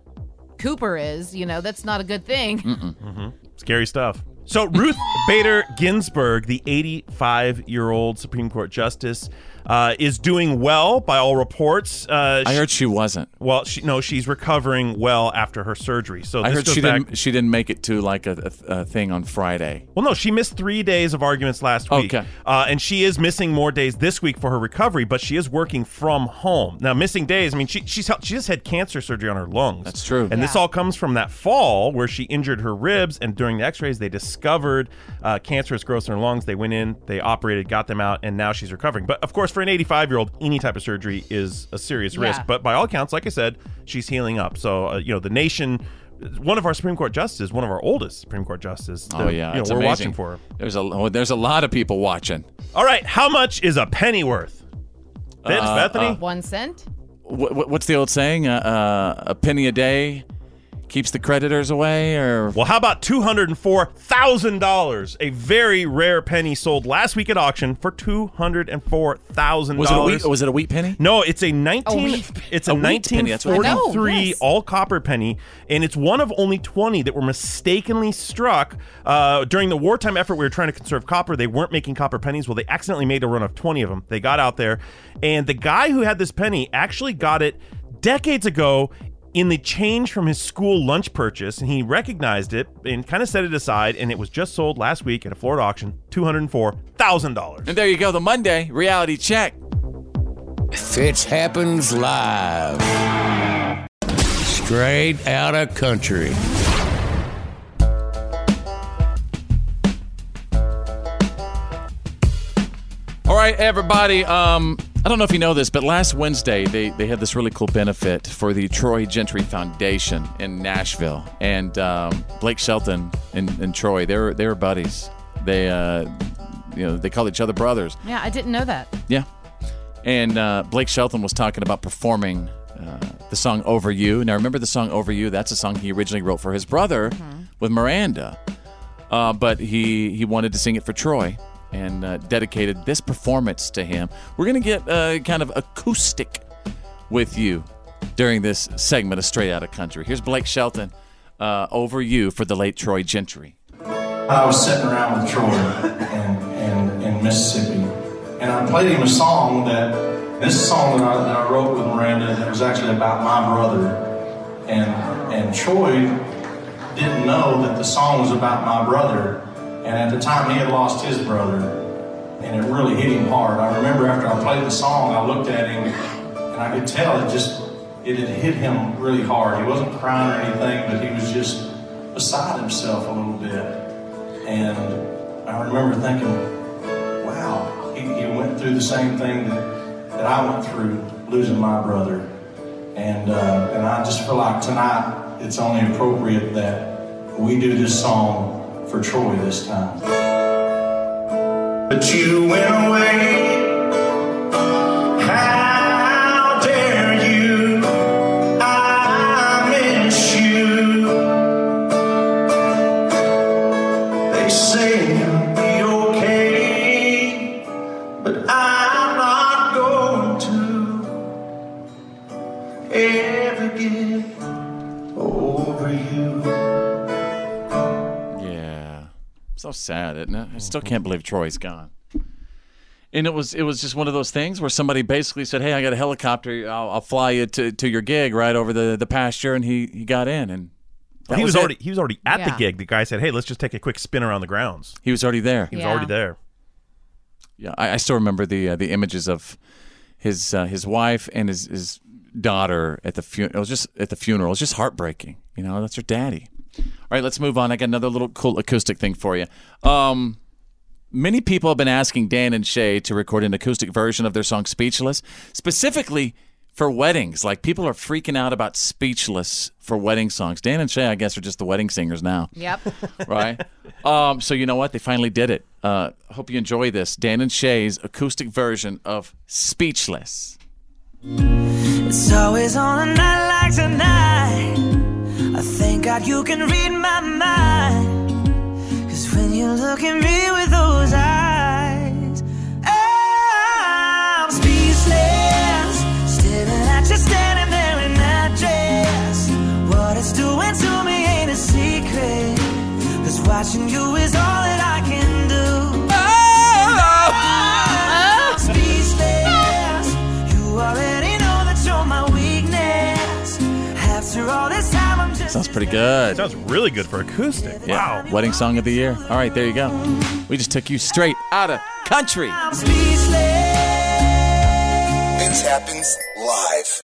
Cooper is, you know, that's not a good thing. Mhm. Scary stuff. So Ruth Bader Ginsburg, the 85-year-old Supreme Court justice, uh, is doing well by all reports. Uh, I heard she wasn't. Well, she, no, she's recovering well after her surgery. So I heard goes she back- didn't. She didn't make it to like a, a, a thing on Friday. Well, no, she missed three days of arguments last week. Okay. Uh, and she is missing more days this week for her recovery, but she is working from home. Now, missing days, I mean, she, she's, she just had cancer surgery on her lungs. That's true. And this all comes from that fall where she injured her ribs, and during the x rays, they discovered uh, cancerous growths in her lungs. They went in, they operated, got them out, and now she's recovering. But of course, for an 85 year old, any type of surgery is a serious risk. Yeah. But by all accounts, like I said, she's healing up. So, uh, you know, the nation. One of our Supreme Court justices, one of our oldest Supreme Court justices. Oh yeah, you know, it's we're amazing. watching for her. There's a oh, there's a lot of people watching. All right, how much is a penny worth? Vince, Uh, Bethany? uh, One cent? What, what's the old saying? Uh, uh, a penny a day keeps the creditors away, or Well, how about two hundred and four thousand dollars? A very rare penny sold last week at auction for two hundred and four thousand was it a dollars. wheat? Was it a wheat penny? No, it's a nineteen. wheat it's a, A wheat penny, nineteen that's what I know. forty-three Yes. all copper penny, and it's one of only twenty that were mistakenly struck uh, during the wartime effort. We were trying to conserve copper. They weren't making copper pennies. Well, they accidentally made a run of twenty of them. They got out there, and the guy who had this penny actually got it decades ago in the change from his school lunch purchase, and he recognized it and kind of set it aside, and it was just sold last week at a Florida auction, two hundred and four thousand dollars. And there you go, the Monday reality check. Fitz happens live. Straight out of country. All right, everybody. Um, I don't know if you know this, but last Wednesday they, they had this really cool benefit for the Troy Gentry Foundation in Nashville, and um, Blake Shelton and, and Troy they're they were buddies. They uh, you know they call each other brothers. Yeah, I didn't know that. Yeah. And uh, Blake Shelton was talking about performing uh, the song Over You. Now, remember the song Over You? That's a song he originally wrote for his brother with Miranda. Uh, but he, he wanted to sing it for Troy and uh, dedicated this performance to him. We're going to get uh, kind of acoustic with you during this segment of Straight Outta Country. Here's Blake Shelton, uh, Over You for the late Troy Gentry. I was sitting around with Troy in, in, in Mississippi, and I played him a song that this is a song that I, that I wrote with Miranda that was actually about my brother, and and Troy didn't know that the song was about my brother, and at the time he had lost his brother, and it really hit him hard. I remember after I played the song, I looked at him, and I could tell it just it had hit him really hard. He wasn't crying or anything, but he was just beside himself a little bit. And I remember thinking, wow, he, he went through the same thing that, that I went through, losing my brother. And, uh, and I just feel like tonight it's only appropriate that we do this song for Troy this time. But you went away. So sad, isn't it? I still can't believe Troy's gone. And it was it was just one of those things where somebody basically said, "Hey, I got a helicopter. I'll, I'll fly you to, to your gig right over the, the pasture," and he, he got in, and that he was, it. already he was already at the Yeah. gig. The guy said, "Hey, let's just take a quick spin around the grounds." He was already there. He was Yeah. already there. Yeah, I, I still remember the uh, the images of his uh, his wife and his, his daughter at the funeral. It was just at the funeral. It was just heartbreaking. You know, that's your daddy. All right, let's move on. I got another little cool acoustic thing for you. Um, many people have been asking Dan and Shay to record an acoustic version of their song "Speechless," specifically for weddings. Like people are freaking out about "Speechless" for wedding songs. Dan and Shay, I guess, are just the wedding singers now Yep. right? um, so you know what? They finally did it. Uh, hope you enjoy this. Dan and Shay's acoustic version of "Speechless." It's always on a night like tonight. I thank God you can read my mind. Cause when you look at me with those eyes, Sounds pretty good. Sounds really good for acoustic. Yeah. Wow. Wedding song of the year. All right, there you go. We just took you straight out of country. I'm speechless. It happens live.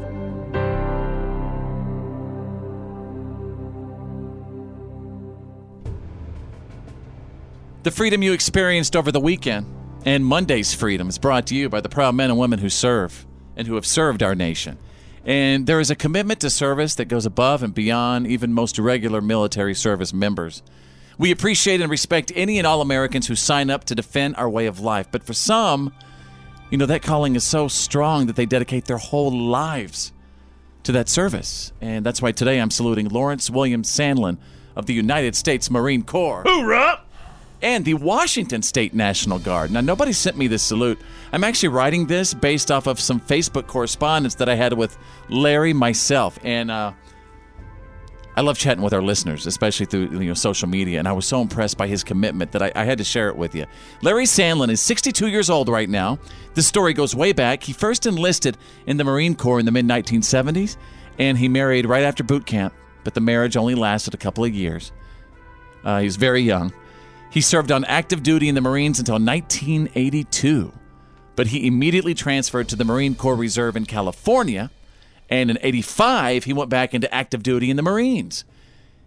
The freedom you experienced over the weekend and Monday's freedom is brought to you by the proud men and women who serve and who have served our nation. And there is a commitment to service that goes above and beyond even most regular military service members. We appreciate and respect any and all Americans who sign up to defend our way of life. But for some, you know, that calling is so strong that they dedicate their whole lives to that service. And that's why today I'm saluting Lawrence William Sandlin of the United States Marine Corps. Hoorah! And the Washington State National Guard. Now, nobody sent me this salute. I'm actually writing this based off of some Facebook correspondence that I had with Larry myself. And uh, I love chatting with our listeners, especially through you know social media. And I was so impressed by his commitment that I, I had to share it with you. Larry Sandlin is 62 years old right now. This story goes way back. He first enlisted in the Marine Corps in the mid 1970s, and he married right after boot camp. But the marriage only lasted a couple of years. Uh, he was very young. He served on active duty in the Marines until 1982, but he immediately transferred to the Marine Corps Reserve in California. And in 85, he went back into active duty in the Marines.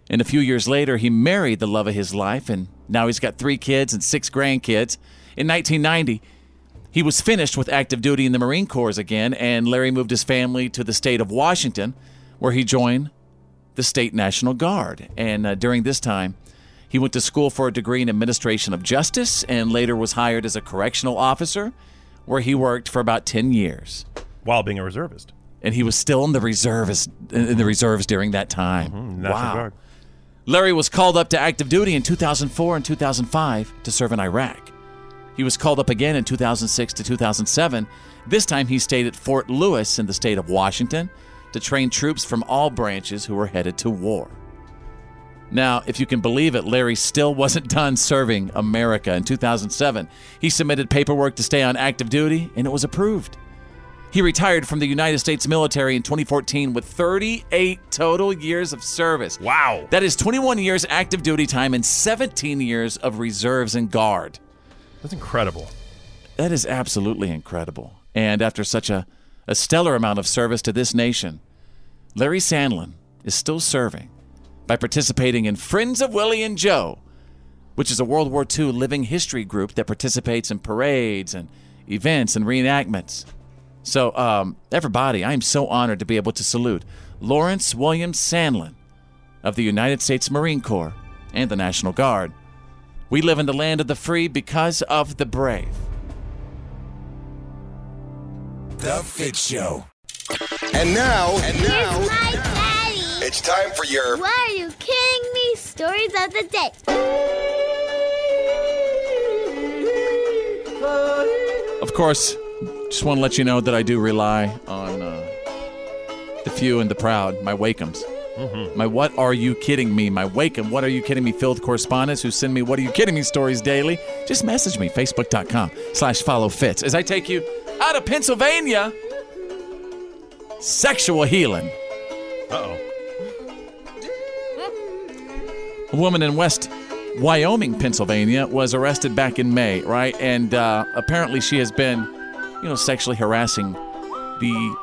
And a few years later, he married the love of his life, and now he's got three kids and six grandkids. In 1990, he was finished with active duty in the Marine Corps again, and Larry moved his family to the state of Washington, where he joined the State National Guard. And uh, during this time, he went to school for a degree in administration of justice and later was hired as a correctional officer, where he worked for about 10 years. While being a reservist. And he was still in the reserves in the reserves during that time. Mm-hmm, wow. Larry was called up to active duty in 2004 and 2005 to serve in Iraq. He was called up again in 2006 to 2007. This time he stayed at Fort Lewis in the state of Washington to train troops from all branches who were headed to war. Now, if you can believe it, Larry still wasn't done serving America. In 2007, he submitted paperwork to stay on active duty, and it was approved. He retired from the United States military in 2014 with 38 total years of service. Wow. That is 21 years active duty time and 17 years of reserves and guard. That's incredible. That is absolutely incredible. And after such a, a stellar amount of service to this nation, Larry Sandlin is still serving by participating in Friends of Willie and Joe, which is a World War II living history group that participates in parades and events and reenactments. So, um, everybody, I am so honored to be able to salute Lawrence William Sandlin of the United States Marine Corps and the National Guard. We live in the land of the free because of the brave. The Fitz Show. And now, and now, Here's my daddy. It's time for your Why are you kidding me? Stories of the day. Of course, just want to let you know that I do rely on uh, the few and the proud, my Wakems. Mhm. My what are you kidding me? My Wacom, what are you kidding me? Filled correspondents who send me what are you kidding me stories daily. Just message me, facebook.com slash follow Fitz. As I take you out of Pennsylvania, sexual healing. A woman in West Wyoming, Pennsylvania, was arrested back in May, right? And uh, apparently she has been, you know, sexually harassing the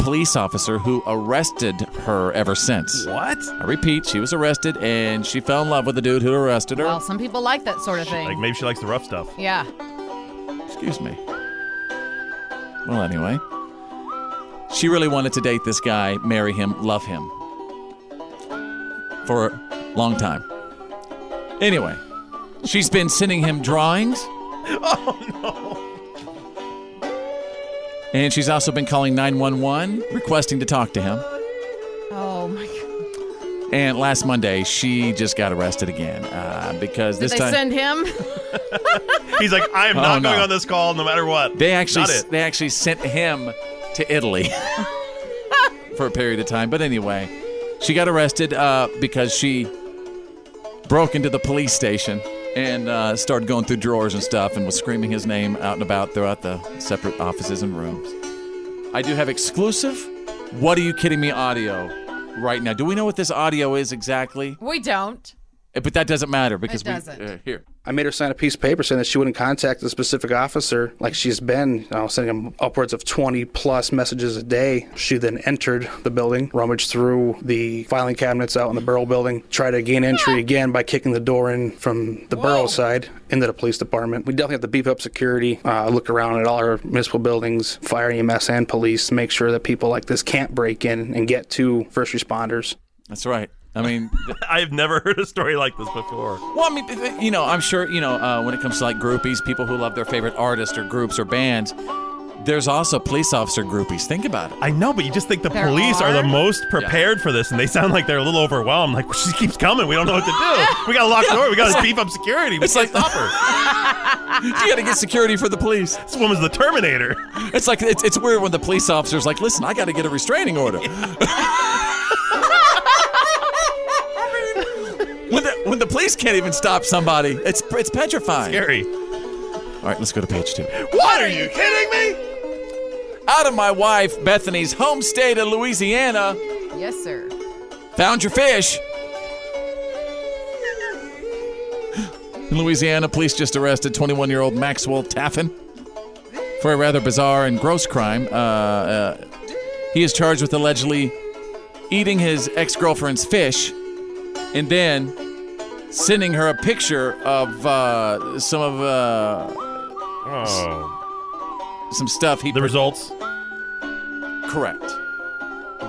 police officer who arrested her ever since. What? I repeat, she was arrested and she fell in love with the dude who arrested her. Well, some people like that sort of thing. Like maybe she likes the rough stuff. yeah. Excuse me. Well, anyway, she really wanted to date this guy, marry him, love him for a long time. Anyway, she's been sending him drawings. Oh no. And she's also been calling 911, requesting to talk to him. Oh my god. And last Monday, she just got arrested again uh, because Did this they time send him? He's like, I am Oh, not no. going on this call no matter what. they actually Not it. they actually sent him to Italy for a period of time. But anyway, she got arrested uh, because she broke into the police station and uh, started going through drawers and stuff and was screaming his name out and about throughout the separate offices and rooms. I do have exclusive. What are you kidding me? Audio right now. Do we know what this audio is exactly? we don't. but that doesn't matter because we doesn't. uh, here. I made her sign a piece of paper saying that she wouldn't contact a specific officer like she's been, you know, sending them upwards of 20 plus messages a day. She then entered the building, rummaged through the filing cabinets out in the borough building, tried to gain entry again by kicking the door in from the borough side into the police department. We definitely have to beef up security, uh, look around at all our municipal buildings, fire EMS and police, make sure that people like this can't break in and get to first responders. That's right. I mean, I've never heard a story like this before. Well, I mean, th- th- you know, I'm sure, you know, uh, when it comes to like groupies, people who love their favorite artists or groups or bands, there's also police officer groupies. Think about it. I know, but you just think the There police are? the most prepared for this, and they sound like they're a little overwhelmed. Like she keeps coming, we don't know what to do. We gotta lock the door. We gotta beef up security. We It's can't like- stop her. you got to get security for the police. This woman's the Terminator. It's like it's, it's weird when the police officer's like, "Listen, I got to get a restraining order." when the police can't even stop somebody, it's it's petrifying. Scary. All right, let's go to page two. What are you kidding me? Out of my wife Bethany's home state of Louisiana, Yes, sir. found your fish. In Louisiana, police just arrested 21 year old Maxwell Taffin for a rather bizarre and gross crime. Uh, uh, he is charged with allegedly eating his ex girlfriend's fish and then sending her a picture of uh, some of uh, Oh. some stuff he The results? correct.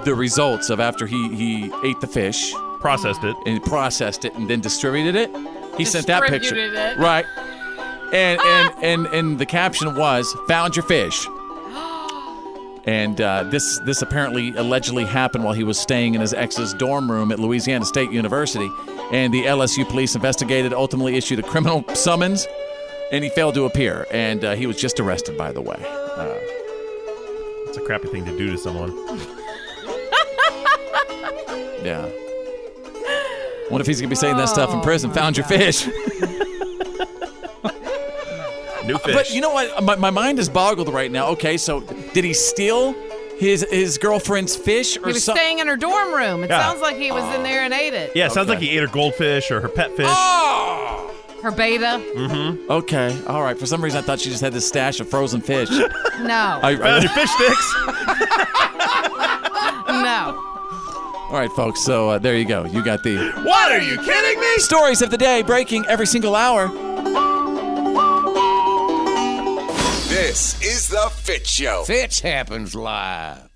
The results of after he he ate the fish. Processed it. And processed it and then distributed it. He sent that picture. It. right. And and and and the caption was found your fish. And uh, this this apparently allegedly happened while he was staying in his ex's dorm room at Louisiana State University and the LSU police investigated ultimately issued a criminal summons and he failed to appear and uh, he was just arrested by the way uh, It's a crappy thing to do to someone. Yeah. What if he's gonna be saying that stuff in prison? Found your fish. New fish. But you know what? My, my mind is boggled right now. Okay, so did he steal his his girlfriend's fish or He was something? staying in her dorm room. It Yeah. sounds like he was in there and ate it. Yeah, it sounds Okay. like he ate her goldfish or her pet fish. Oh! Her betta. Mm-hmm. Okay, all right. For some reason, I thought she just had this stash of frozen fish. No. I, Found your fish sticks. no. all right, folks. So uh, there you go. You got the What are you kidding me? stories of the day breaking every single hour. This is the Fitz Show. Fitz happens live.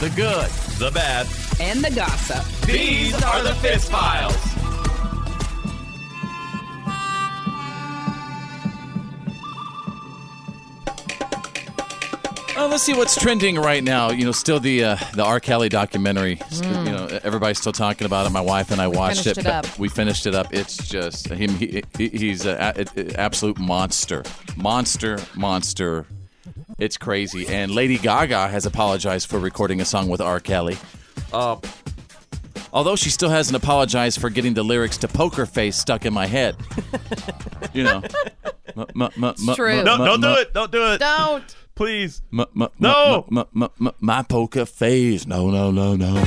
The good. The bad. And the gossip. These are the Fitz Files. Let's see what's trending right now. You know, still the uh, the R. Kelly documentary. You know, everybody's still talking about it. My wife and I watched Finished it. it up. We finished it up. It's just him. He, he, he's an absolute monster, monster, monster. It's crazy. And Lady Gaga has apologized for recording a song with R. Kelly. Uh, although she still hasn't apologized for getting the lyrics to Poker Face stuck in my head. you know. M- m- m- m- true. m- No, m- don't do m- it. Don't do it. Don't. Please. M- m- No. m- m- m- m- my poker face. No, no, no, no.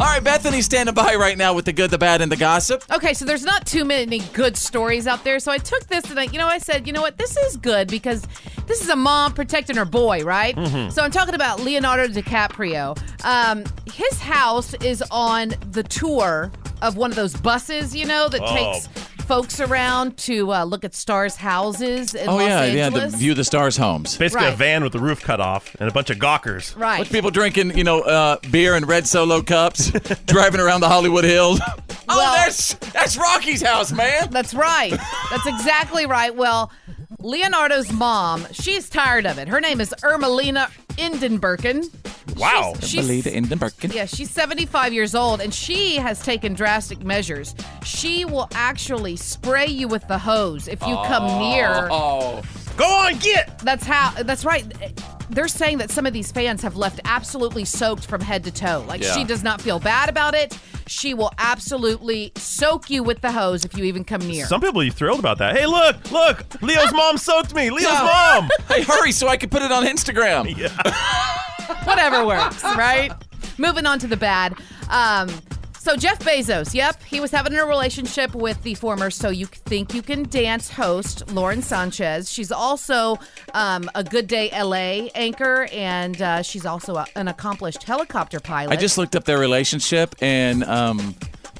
All right, Bethany's standing by right now with the good, the bad, and the gossip. Okay, so there's not too many good stories out there. So I took this and I, you know, I said, you know what, this is good because this is a mom protecting her boy, right? Mhm. So I'm talking about Leonardo DiCaprio. Um, his house is on the tour of one of those buses, you know, that Oh. takes folks around to uh, look at stars' houses in oh Los yeah, yeah. To view the stars' homes. Basically a van with the roof cut off and a bunch of gawkers. Right. Bunch of people drinking, you know, uh, beer and red solo cups, driving around the Hollywood Hills. oh, that's that's Rocky's house, man. That's right. That's exactly right. Well, Leonardo's mom, she's tired of it. Her name is Ermelina Indenbirken. Wow. She's- Melita Indenbirken. Yeah, she's 75 years old and she has taken drastic measures. She will actually spray you with the hose if you come near. Oh. oh. Go on, get. That's how that's right. They're saying that some of these fans have left absolutely soaked from head to toe. Like Yeah. she does not feel bad about it. She will absolutely soak you with the hose if you even come near. Some people are thrilled about that. Hey, look, look, Leo's mom soaked me. Leo's No. mom. hey, hurry so I can put it on Instagram. Yeah. Whatever works, right? Moving on to the bad. Um, So Jeff Bezos, yep, he was having a relationship with the former "So You Think You Can Dance" host Lauren Sanchez. She's also um, a Good Day LA anchor, and uh, she's also a, an accomplished helicopter pilot. I just looked up their relationship, and um,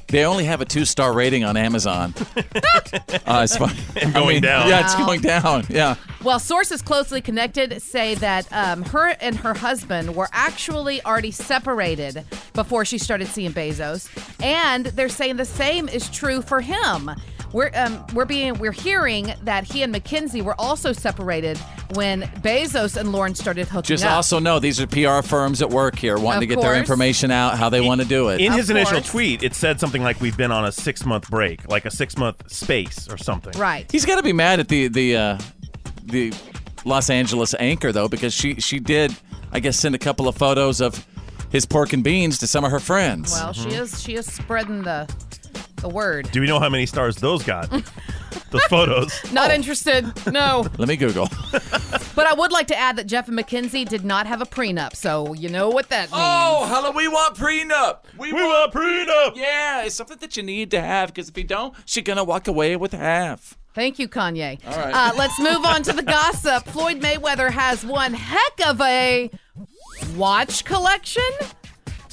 they only have a two-star rating on Amazon. uh, it's fine. And going down. Yeah, it's Wow. going down. Yeah. Well, sources closely connected say that um, her and her husband were actually already separated before she started seeing Bezos, and they're saying the same is true for him. We're um, we're being we're hearing that he and Mackenzie were also separated when Bezos and Lauren started hooking up. Just up. also know these are PR firms at work here wanting Of to get their course. information out how they want to do it. In his initial tweet, it said something like we've been on a six month break, like a six month space or something. Right. He's got to be mad at the the uh, the Los Angeles anchor though because she she did I guess send a couple of photos of his pork and beans to some of her friends. Well, she is she is spreading the the word. Do we know how many stars those got? Those photos. Not interested. No. Let me Google. But I would like to add that Jeff and Mackenzie did not have a prenup, so you know what that means. Oh, hello, we want prenup. We, We want prenup. Yeah, it's something that you need to have because if you don't, she's gonna walk away with half. Thank you, Kanye. All right. Uh, let's move on to the gossip. Floyd Mayweather has one heck of a watch collection.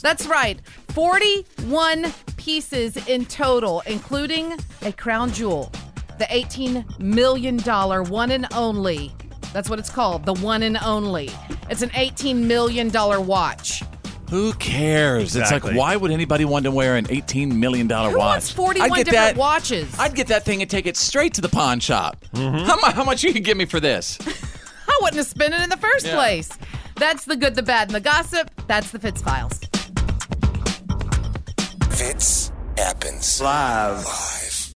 That's right, 41 pieces in total, including a crown jewel, the $18 million one and only. That's what it's called, the one and only. It's an $18 million watch. Who cares? It's like, why would anybody want to wear an eighteen million dollar Who watch? wants 41 different that, watches? I'd get that thing and take it straight to the pawn shop. Mm-hmm. How, mu- how much you can give me for this? I wouldn't have spent it in the first Yeah. place. That's the good, the bad, and the gossip. That's the Fitz Files. Fitz happens live. Live.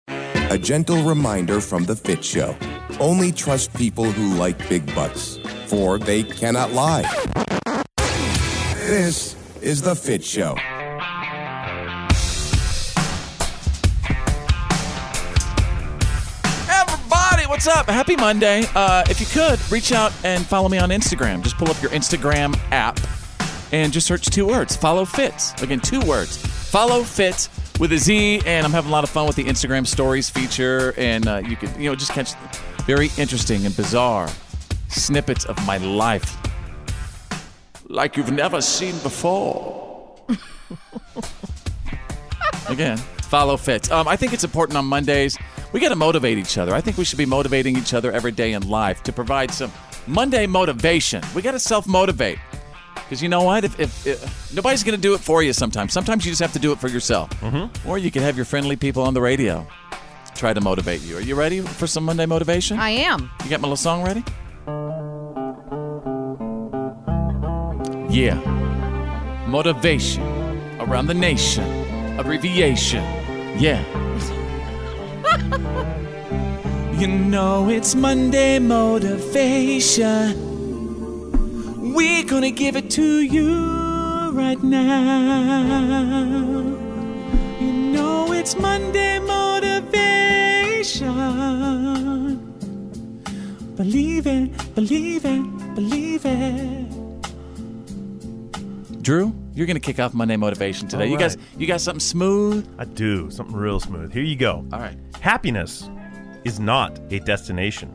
A gentle reminder from the Fitz Show. Only trust people who like big butts, for they cannot lie. This is the Fitz Show. Everybody, what's up? Happy Monday. Uh, if you could, reach out and follow me on Instagram. Just pull up your Instagram app and just search two words. Follow Fitz. Again, two words. Follow Fitz with a Z. And I'm having a lot of fun with the Instagram Stories feature. And uh, you could, you know, just catch very interesting and bizarre snippets of my life like you've never seen before. Again, follow Fitz. Um, I think it's important on Mondays. We got to motivate each other. I think we should be motivating each other every day in life to provide some Monday motivation. We got to self motivate. Because you know what? If, if, if nobody's going to do it for you sometimes. Sometimes you just have to do it for yourself. Mm-hmm. Or you can have your friendly people on the radio try to motivate you. Are you ready for some Monday motivation? I am. You got my little song ready? Yeah. Motivation around the nation. Abbreviation. Yeah. you know it's Monday motivation. We're gonna give it to you right now. You know it's Monday motivation. Believe it, believe it, believe it. Drew, you're gonna kick off Monday motivation today. All You guys, you got something smooth? I do. Something real smooth. Here you go. All right. Happiness is not a destination.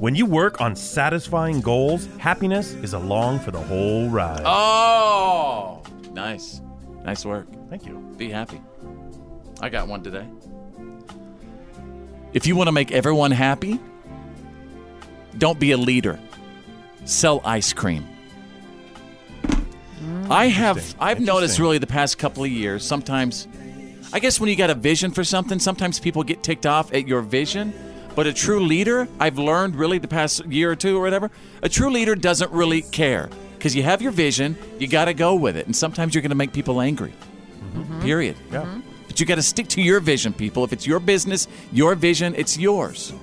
When you work on satisfying goals, happiness is along for the whole ride. Oh, nice, nice work. Thank you. Be happy. I got one today. If you want to make everyone happy, don't be a leader. Sell ice cream. Hmm. I have I've noticed really the past couple of years, sometimes I guess when you got a vision for something, sometimes people get ticked off at your vision. But a true leader, I've learned really the past year or two or whatever, a true leader doesn't really care. Because you have your vision, you got to go with it. And sometimes you're going to make people angry. Mm-hmm. Period. Mm-hmm. Yeah. But you got to stick to your vision, people. If it's your business, your vision, it's yours.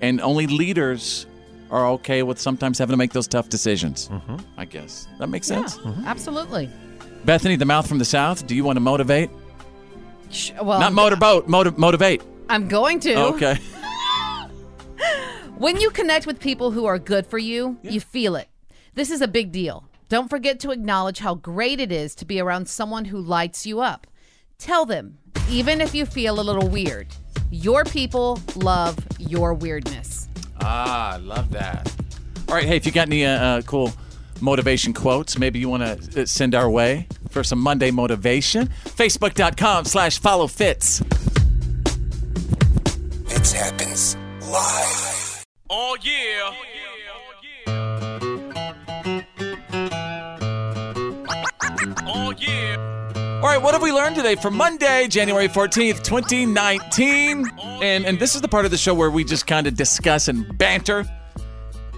And only leaders are okay with sometimes having to make those tough decisions. Mm-hmm. I guess. That makes sense? Absolutely. Bethany, the mouth from the south, do you want to motivate? Well, Not motorboat, motiv- motivate. I'm going to. Okay. When you connect with people who are good for you, you feel it. This is a big deal. Don't forget to acknowledge how great it is to be around someone who lights you up. tell them, even if you feel a little weird, your people love your weirdness. Ah, I love that. All right, hey, if you got any uh, uh, cool motivation quotes, maybe you want to send our way for some Monday motivation. Facebook.com slash follow Fitz. It happens live. Oh yeah. Oh yeah. All right, what have we learned today for Monday, January 14th, 2019? And and this is the part of the show where we just kind of discuss and banter,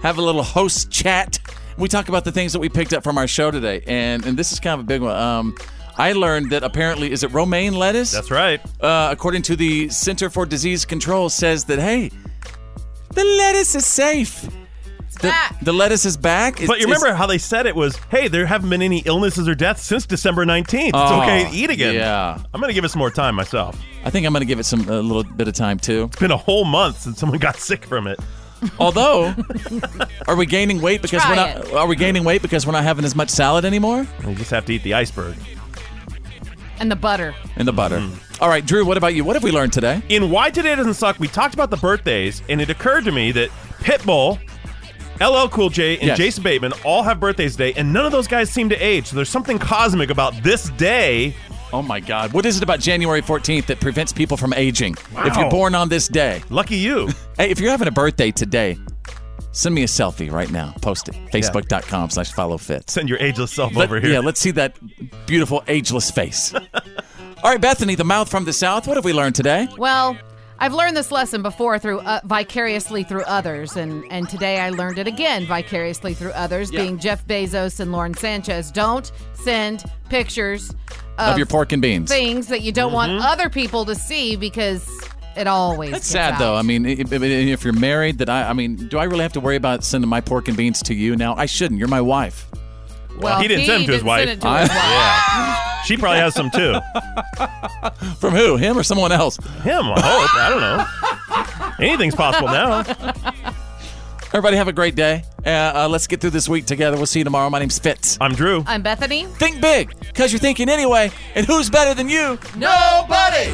have a little host chat. We talk about the things that we picked up from our show today. And and this is kind of a big one. Um I learned that apparently is it romaine lettuce? That's right. Uh, according to the Center for Disease Control says that hey, the lettuce is safe. The, the lettuce is back. It's- But you remember how they said it was, hey, there haven't been any illnesses or deaths since December 19th. It's Oh, okay to eat again. yeah. I'm going to give it some more time myself. I think I'm going to give it some a little bit of time too. It's been a whole month since someone got sick from it. Although, are we gaining weight because Try we're not? Are we gaining weight because we're not having as much salad anymore? You just have to eat the iceberg. And the butter. And the butter. Mm. All right, Drew. What about you? What have we learned today? In Why Today Doesn't Suck, we talked about the birthdays, and it occurred to me that Pitbull, LL Cool J, and Yes. Jason Bateman all have birthdays today, and none of those guys seem to age. So there's something cosmic about this day. Oh my God! What is it about January 14th that prevents people from aging? If you're born on this day, lucky you. hey, if you're having a birthday today, send me a selfie right now. Post it. Facebook.com slash follow Fitz. Send your ageless self Let- over here. Yeah, let's see that beautiful ageless face. All right, Bethany, the mouth from the south. What have we learned today? Well, I've learned this lesson before through uh, vicariously through others, and and today I learned it again vicariously through others, Yeah. being Jeff Bezos and Lauren Sanchez. Don't send pictures of, Of your pork and beans. things that you don't want Mhm. other people to see because it always That's gets sad, out. though. I mean, i- i- if you're married, that I, I mean, do I really have to worry about sending my pork and beans to you now? I shouldn't. You're my wife. Well, he didn't he send them to his wife. send it to his wife. yeah. She probably has some too. From who? Him or someone else? Him, I hope. I don't know. Anything's possible now. Everybody have a great day. Uh, uh, let's get through this week together. We'll see you tomorrow. My name's Fitz. I'm Drew. I'm Bethany. Think big, because you're thinking anyway. And who's better than you? Nobody.